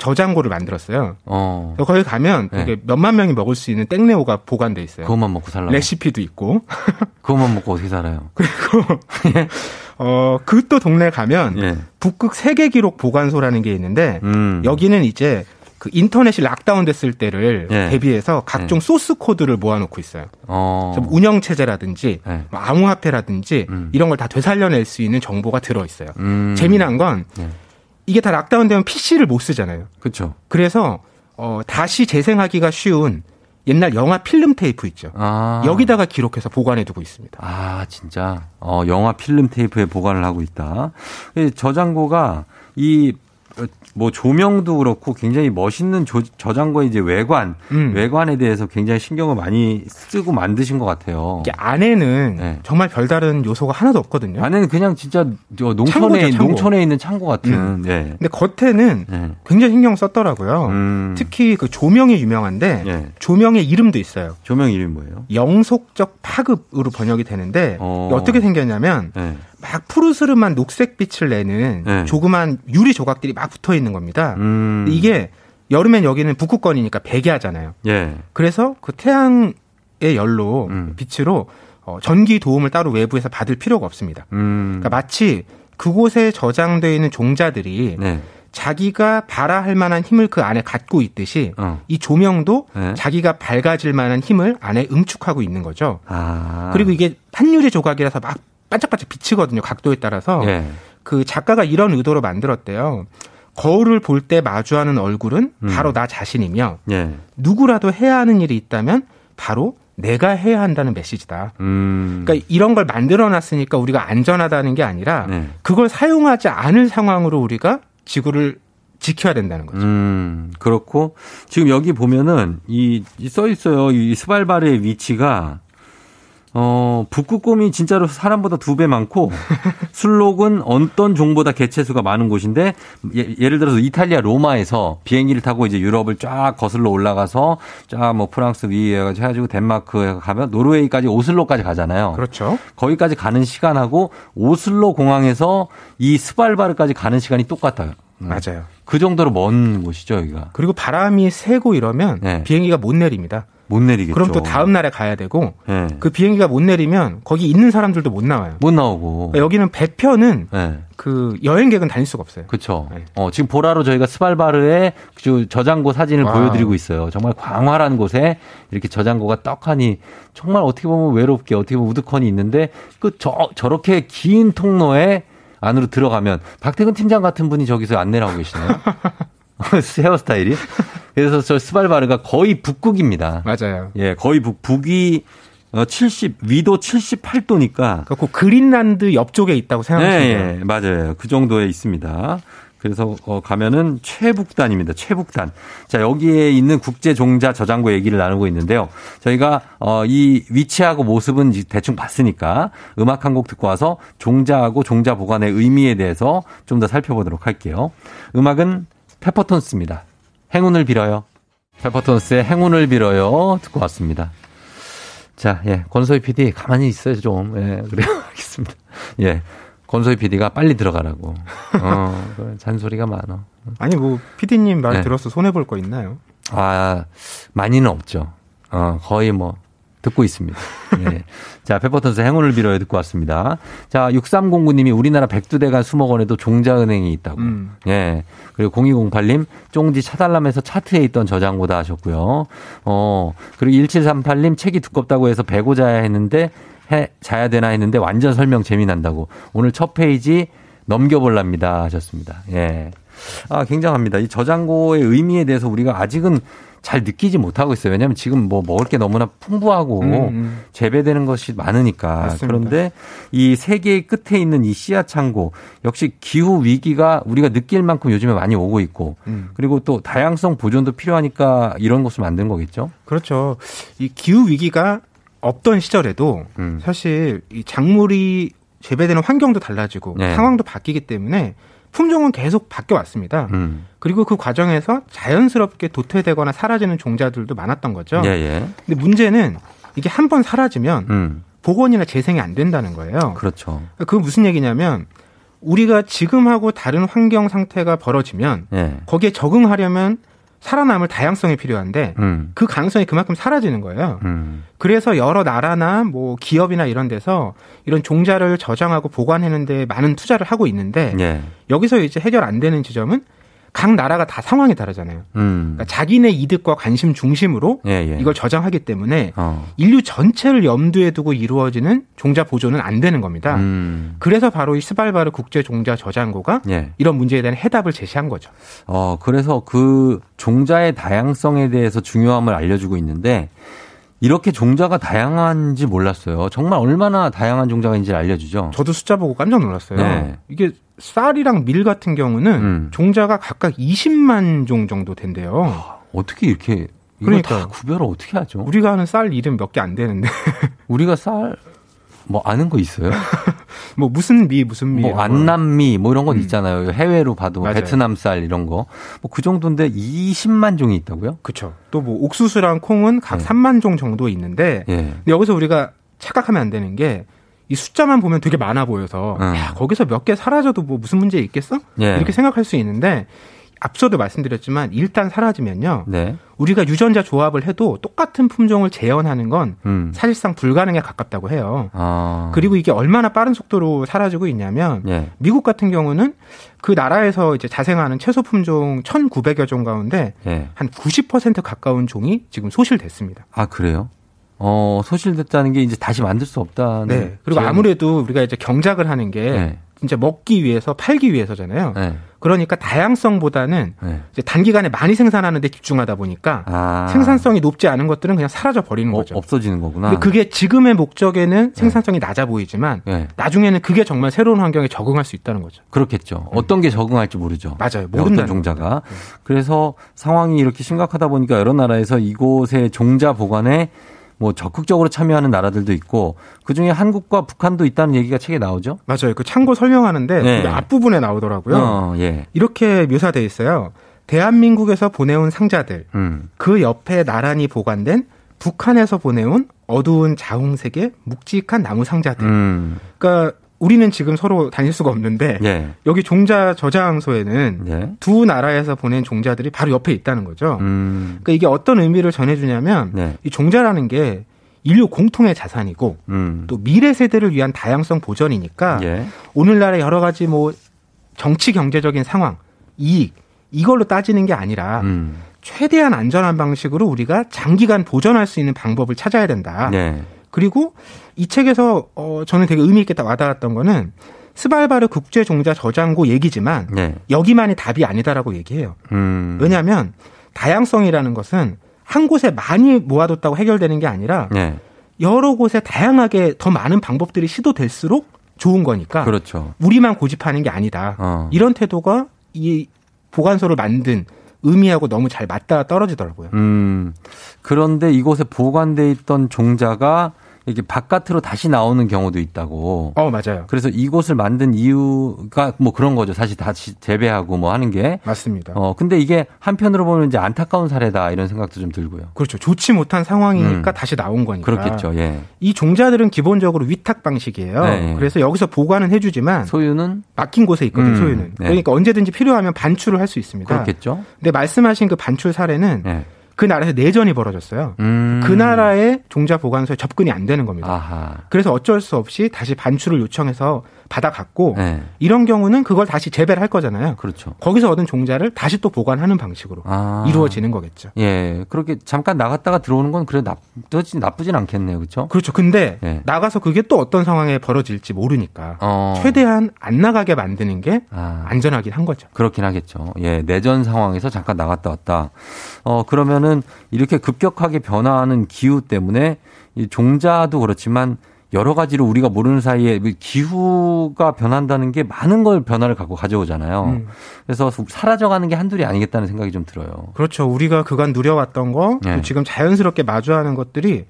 저장고를 만들었어요. 어. 거기 가면 네. 되게 몇만 명이 먹을 수 있는 땡레오가 보관돼 있어요. 그것만 먹고 살라. 레시피도 있고. 그것만 먹고 어떻게 살아요? 어, 그 또 동네 가면 예. 북극 세계 기록 보관소라는 게 있는데 음. 여기는 이제 그 인터넷이 lockdown 됐을 때를 예. 대비해서 각종 source code를 모아놓고 있어요. 어. 운영 체제라든지 네. 뭐 암호화폐라든지 이런 걸 다 되살려낼 수 있는 정보가 들어 있어요. 음. 재미난 건 네. 이게 다 락다운되면 PC를 못 쓰잖아요. 그렇죠. 그래서 어, 다시 재생하기가 쉬운 옛날 영화 필름 테이프 있죠. 아. 여기다가 기록해서 보관해 두고 있습니다. 아, 진짜. 어, 영화 필름 테이프에 보관을 하고 있다. 이 저장고가 이, 어, 뭐 조명도 그렇고 굉장히 멋있는 조- 저장고의 이제 외관, 음. 외관에 대해서 굉장히 신경을 많이 쓰고 만드신 것 같아요. 안에는 네. 정말 별다른 요소가 하나도 없거든요. 안에는 그냥 진짜 저 농촌에, 창고죠, 창고. 농촌에 있는 창고 같은, 음. 네. 근데 겉에는 네. 굉장히 신경 썼더라고요. 음. 특히 그 조명이 유명한데 예. 조명의 이름도 있어요. 조명 이름이 뭐예요? 영속적 파급으로 번역이 되는데 어. 어떻게 생겼냐면 네. 막 푸르스름한 녹색 빛을 내는 네. 조그만 유리 조각들이 막 붙어 있는 겁니다. 음. 이게 여름엔 여기는 북극권이니까 백야잖아요. 예. 그래서 그 태양의 열로 음. 빛으로 어, 전기 도움을 따로 외부에서 받을 필요가 없습니다. 음. 그러니까 마치 그곳에 저장되어 있는 종자들이 네. 자기가 발화할 만한 힘을 그 안에 갖고 있듯이 어. 이 조명도 네. 자기가 밝아질 만한 힘을 안에 응축하고 있는 거죠. 아. 그리고 이게 한유리 조각이라서 막 반짝반짝 비치거든요. 각도에 따라서. 예. 그 작가가 이런 의도로 만들었대요. 거울을 볼 때 마주하는 얼굴은 음. 바로 나 자신이며 예. 누구라도 해야 하는 일이 있다면 바로 내가 해야 한다는 메시지다. 음. 그러니까 이런 걸 만들어 놨으니까 우리가 안전하다는 게 아니라 네. 그걸 사용하지 않을 상황으로 우리가 지구를 지켜야 된다는 거죠. 음, 그렇고 지금 여기 보면은 이 써 있어요. 이 스발바르의 위치가 어, 북극곰이 진짜로 사람보다 두 배 많고 술록은 어떤 종보다 개체수가 많은 곳인데 예, 를 들어서 이탈리아 로마에서 비행기를 타고 이제 유럽을 쫙 거슬러 올라가서 쫙 뭐 프랑스 위에 해가지고 덴마크에 가면 노르웨이까지 오슬로까지 가잖아요. 그렇죠. 거기까지 가는 시간하고 오슬로 공항에서 이 스발바르까지 가는 시간이 똑같아요. 음. 맞아요. 그 정도로 먼 곳이죠, 여기가. 그리고 바람이 세고 이러면 네. 비행기가 못 내립니다. 못 내리겠죠. 그럼 또 다음 날에 가야 되고 네. 그 비행기가 못 내리면 거기 있는 사람들도 못 나와요. 못 나오고. 여기는 배편은 네. 그 여행객은 다닐 수가 없어요. 그렇죠. 어, 지금 보라로 저희가 스발바르의 그 저장고 사진을 와우. 보여드리고 있어요. 정말 광활한 곳에 이렇게 저장고가 떡하니 정말 어떻게 보면 외롭게 어떻게 보면 우두커니 있는데 그 저 저렇게 긴 통로에 안으로 들어가면 박태근 팀장 같은 분이 저기서 안내를 하고 계시네요. 헤어스타일이. 그래서 저 스발바르가 거의 북극입니다. 맞아요. 예, 거의 북, 북이 어, 70, 위도 78도니까. 그 그린란드 옆쪽에 있다고 생각하시면 돼요. 네, 예, 맞아요. 그 정도에 있습니다. 그래서 어, 가면은 최북단입니다. 최북단. 자 여기에 있는 국제 종자 저장고 얘기를 나누고 있는데요. 저희가 어, 이 위치하고 모습은 이제 대충 봤으니까 음악 한 곡 듣고 와서 종자하고 종자 보관의 의미에 대해서 좀 더 살펴보도록 할게요. 음악은 페퍼톤스입니다. 행운을 빌어요. 페퍼톤스의 행운을 빌어요. 듣고 왔습니다. 자, 예, 권소희 PD 가만히 있어요 좀. 예, 그래요. 알겠습니다. 예. 권소희 PD가 빨리 들어가라고. 어, 그래, 잔소리가 많어. 아니 뭐 PD님 말 네. 들어서 손해 볼 거 있나요? 아, 많이는 없죠. 어, 거의 뭐, 듣고 있습니다. 예. 자, 페퍼턴스 행운을 빌어요 듣고 왔습니다. 자, 6309님이 우리나라 백두대간 수목원에도 종자은행이 있다고. 음. 예. 그리고 0208님, 쫑지 차달람에서 차트에 있던 저장고다 하셨고요. 어, 그리고 1738님, 책이 두껍다고 해서 배고 자야 했는데, 해, 자야 되나 했는데 완전 설명 재미난다고. 오늘 첫 페이지 넘겨볼랍니다 하셨습니다. 예. 아, 굉장합니다. 이 저장고의 의미에 대해서 우리가 아직은 잘 느끼지 못하고 있어요. 왜냐하면 지금 뭐 먹을 게 너무나 풍부하고 음, 음. 재배되는 것이 많으니까. 맞습니다. 그런데 이 세계의 끝에 있는 이 씨앗 창고 역시 기후 위기가 우리가 느낄 만큼 요즘에 많이 오고 있고 음. 그리고 또 다양성 보존도 필요하니까 이런 것을 만든 거겠죠. 그렇죠. 이 기후 위기가 없던 시절에도 음. 사실 이 작물이 재배되는 환경도 달라지고 네. 상황도 바뀌기 때문에 품종은 계속 바뀌어 왔습니다. 음. 그리고 그 과정에서 자연스럽게 도태되거나 사라지는 종자들도 많았던 거죠. 예, 예. 근데 문제는 이게 한 번 사라지면 음. 복원이나 재생이 안 된다는 거예요. 그렇죠. 그 무슨 얘기냐면 우리가 지금하고 다른 환경 상태가 벌어지면 예. 거기에 적응하려면 살아남을 다양성이 필요한데 음. 그 가능성이 그만큼 사라지는 거예요. 음. 그래서 여러 나라나 뭐 기업이나 이런 데서 이런 종자를 저장하고 보관하는 데 많은 투자를 하고 있는데 예. 여기서 이제 해결 안 되는 지점은 각 나라가 다 상황이 다르잖아요. 음. 그러니까 자기네 이득과 관심 중심으로 예, 예. 이걸 저장하기 때문에 어. 인류 전체를 염두에 두고 이루어지는 종자 보존은 안 되는 겁니다. 음. 그래서 바로 이 스발바르 국제 종자 저장고가 예. 이런 문제에 대한 해답을 제시한 거죠. 어, 그래서 그 종자의 다양성에 대해서 중요함을 알려주고 있는데 이렇게 종자가 다양한지 몰랐어요. 정말 얼마나 다양한 종자가 있는지 알려주죠. 저도 숫자 보고 깜짝 놀랐어요. 네. 이게 쌀이랑 밀 같은 경우는 음. 종자가 각각 20만 종 정도 된대요. 어떻게 이렇게. 다 구별을 어떻게 하죠? 우리가 아는 쌀 이름 몇 개 안 되는데 우리가 쌀 뭐 아는 거 있어요? 뭐 무슨 미 무슨 미뭐 거. 안남미 뭐 이런 건 있잖아요. 해외로 봐도 맞아요. 베트남 쌀 이런 거. 뭐 그 정도인데 20만 종이 있다고요? 그렇죠. 또 뭐 옥수수랑 콩은 각 네. 3만 종 정도 있는데 예. 근데 여기서 우리가 착각하면 안 되는 게 이 숫자만 보면 되게 많아 보여서 음. 야, 거기서 몇 개 사라져도 뭐 무슨 문제 있겠어? 예. 이렇게 생각할 수 있는데 앞서도 말씀드렸지만 일단 사라지면요. 네. 우리가 유전자 조합을 해도 똑같은 품종을 재현하는 건 음. 사실상 불가능에 가깝다고 해요. 아. 그리고 이게 얼마나 빠른 속도로 사라지고 있냐면 예. 미국 같은 경우는 그 나라에서 이제 자생하는 채소 품종 1,900여 종 가운데 예. 한90% 가까운 종이 지금 소실됐습니다. 아, 그래요? 어, 소실됐다는 게 이제 다시 만들 수 없다는. 네. 그리고 아무래도 우리가 이제 경작을 하는 게 네. 진짜 먹기 위해서 팔기 위해서잖아요. 네. 그러니까 다양성보다는 네. 이제 단기간에 많이 생산하는 데 집중하다 보니까 아. 생산성이 높지 않은 것들은 그냥 사라져 버리는 어, 거죠. 없어지는 거구나. 근데 그게 지금의 목적에는 생산성이 낮아 보이지만 네. 나중에는 그게 정말 새로운 환경에 적응할 수 있다는 거죠. 그렇겠죠. 어떤 게 적응할지 모르죠. 맞아요. 네, 어떤 종자가. 그래서 상황이 이렇게 심각하다 보니까 여러 나라에서 이곳의 종자 보관에 뭐 적극적으로 참여하는 나라들도 있고 그 중에 한국과 북한도 있다는 얘기가 책에 나오죠. 맞아요. 그 참고 설명하는데 네. 그 앞부분에 나오더라고요. 어, 예. 이렇게 묘사돼 있어요. 대한민국에서 보내온 상자들, 음. 그 옆에 나란히 보관된 북한에서 보내온 어두운 자홍색의 묵직한 나무 상자들. 음. 그러니까 우리는 지금 서로 다닐 수가 없는데 예. 여기 종자 저장소에는 예. 두 나라에서 보낸 종자들이 바로 옆에 있다는 거죠. 음. 그러니까 이게 어떤 의미를 전해주냐면 네. 이 종자라는 게 인류 공통의 자산이고 음. 또 미래 세대를 위한 다양성 보전이니까 예. 오늘날의 여러 가지 뭐 정치 경제적인 상황, 이익 이걸로 따지는 게 아니라 음. 최대한 안전한 방식으로 우리가 장기간 보존할 수 있는 방법을 찾아야 된다. 네. 그리고 이 책에서 어 저는 되게 의미 있게 딱 와닿았던 거는 스발바르 국제 종자 저장고 얘기지만 네. 여기만이 답이 아니다라고 얘기해요. 음. 왜냐하면 다양성이라는 것은 한 곳에 많이 모아뒀다고 해결되는 게 아니라 네. 여러 곳에 다양하게 더 많은 방법들이 시도될수록 좋은 거니까 그렇죠. 우리만 고집하는 게 아니다. 어. 이런 태도가 이 보관소를 만든 의미하고 너무 잘 맞닿아 떨어지더라고요. 음. 그런데 이곳에 보관돼 있던 종자가 이게 바깥으로 다시 나오는 경우도 있다고. 어, 맞아요. 그래서 이곳을 만든 이유가 뭐 그런 거죠. 사실 다시 재배하고 뭐 하는 게. 맞습니다. 어, 근데 이게 한편으로 보면 이제 안타까운 사례다 이런 생각도 좀 들고요. 그렇죠. 좋지 못한 상황이니까 음. 다시 나온 거니까. 그렇겠죠. 예. 이 종자들은 기본적으로 위탁 방식이에요. 네. 그래서 여기서 보관은 해주지만 소유는 맡긴 곳에 있거든요. 음, 소유는. 네. 그러니까 언제든지 필요하면 반출을 할 수 있습니다. 그렇겠죠. 근데 말씀하신 그 반출 사례는 예. 그 나라에서 내전이 벌어졌어요. 음. 그 나라의 종자 보관소에 접근이 안 되는 겁니다. 아하. 그래서 어쩔 수 없이 다시 반출을 요청해서 받아갔고 네. 이런 경우는 그걸 다시 재배를 할 거잖아요. 그렇죠. 거기서 얻은 종자를 다시 또 보관하는 방식으로 아. 이루어지는 거겠죠. 예. 그렇게 잠깐 나갔다가 들어오는 건 그래 나쁘진 나쁘진 않겠네요. 그렇죠? 그렇죠. 근데 예. 나가서 그게 또 어떤 상황에 벌어질지 모르니까 어. 최대한 안 나가게 만드는 게 아. 안전하긴 한 거죠. 그렇긴 하겠죠. 예, 내전 상황에서 잠깐 나갔다 왔다. 어, 그러면은 이렇게 급격하게 변화하는 기후 때문에 이 종자도 그렇지만 여러 가지로 우리가 모르는 사이에 뭐 기후가 변한다는 게 많은 걸 변화를 갖고 가져오잖아요. 음. 그래서 사라져가는 게 한둘이 아니겠다는 생각이 좀 들어요. 그렇죠. 우리가 그간 누려왔던 거, 네. 또 지금 자연스럽게 마주하는 것들이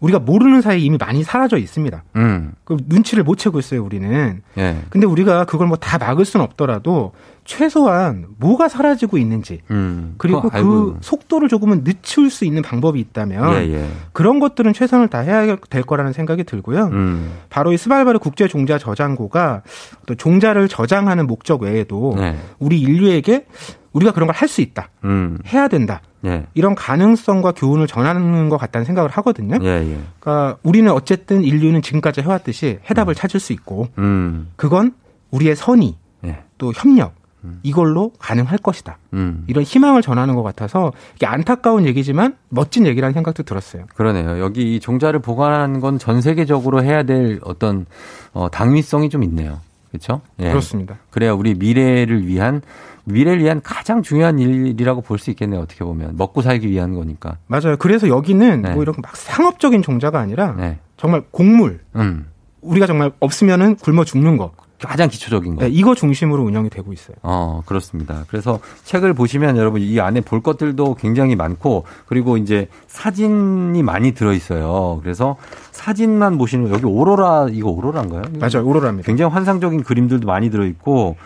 우리가 모르는 사이에 이미 많이 사라져 있습니다. 음, 그 눈치를 못 채고 있어요, 우리는. 예, 근데 우리가 그걸 뭐 다 막을 수는 없더라도 최소한 뭐가 사라지고 있는지 음. 그리고 그 알고. 속도를 조금은 늦출 수 있는 방법이 있다면 예, 예. 그런 것들은 최선을 다해야 될 거라는 생각이 들고요. 음, 바로 이 스발바르 국제 종자 저장고가 또 종자를 저장하는 목적 외에도 네. 우리 인류에게 우리가 그런 걸 할 수 있다, 음, 해야 된다. 예, 이런 가능성과 교훈을 전하는 것 같다는 생각을 하거든요. 예, 예. 그러니까 우리는 어쨌든 인류는 지금까지 해왔듯이 해답을 찾을 수 있고 음, 그건 우리의 선의 예, 또 협력 이걸로 가능할 것이다. 음. 이런 희망을 전하는 것 같아서 이게 안타까운 얘기지만 멋진 얘기라는 생각도 들었어요. 그러네요. 여기 이 종자를 보관하는 건 전 세계적으로 해야 될 어떤 어, 당위성이 좀 있네요. 그렇죠? 예. 그렇습니다. 그래야 우리 미래를 위한 미래를 위한 가장 중요한 일이라고 볼 수 있겠네요. 어떻게 보면 먹고 살기 위한 거니까. 맞아요. 그래서 여기는 네. 뭐 이런 막 상업적인 종자가 아니라 네. 정말 곡물 음. 우리가 정말 없으면은 굶어 죽는 거 가장 기초적인 거. 네, 이거 중심으로 운영이 되고 있어요. 어, 그렇습니다. 그래서 책을 보시면 여러분 이 안에 볼 것들도 굉장히 많고 그리고 이제 사진이 많이 들어 있어요. 그래서 사진만 보시는 여기 오로라 이거 오로라인가요? 맞아요. 오로라입니다. 굉장히 환상적인 그림들도 많이 들어 있고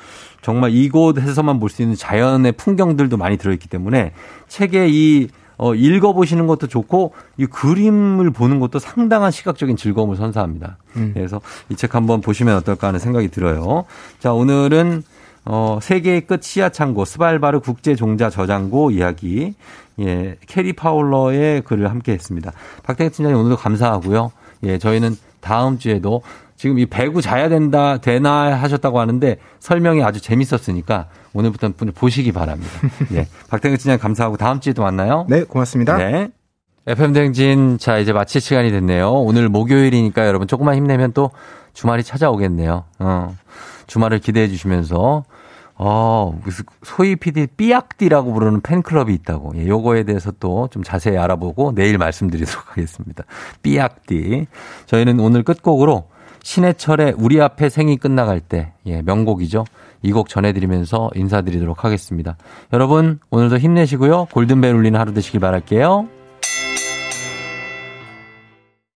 정말 이곳에서만 볼 수 있는 자연의 풍경들도 많이 들어 있기 때문에 책에 이 어, 읽어보시는 것도 좋고, 이 그림을 보는 것도 상당한 시각적인 즐거움을 선사합니다. 음. 그래서 이 책 한번 보시면 어떨까 하는 생각이 들어요. 자, 오늘은, 어, 세계의 끝 시야 창고 스발바르 국제 종자 저장고 이야기. 예, 캐리 파울러의 글을 함께 했습니다. 박태근 팀장님 오늘도 감사하고요. 예, 저희는 다음 주에도 지금 이 배구 자야 된다, 되나 하셨다고 하는데 설명이 아주 재밌었으니까 오늘부터 보시기 바랍니다. 예. 박태근 팀장님 감사하고 다음 주에도 만나요. 네, 고맙습니다. 네. FM 대행진 자 이제 마칠 시간이 됐네요. 오늘 목요일이니까 여러분 조금만 힘내면 또 주말이 찾아오겠네요. 어. 주말을 기대해 주시면서 어, 무슨 소희 PD 삐약디라고 부르는 팬클럽이 있다고. 예, 요거에 대해서 또 좀 자세히 알아보고 내일 말씀드리도록 하겠습니다. 삐약디. 저희는 오늘 끝곡으로 신해철의 우리 앞에 생이 끝나갈 때, 예, 명곡이죠. 이 곡 전해드리면서 인사드리도록 하겠습니다. 여러분, 오늘도 힘내시고요. 골든벨 울리는 하루 되시길 바랄게요.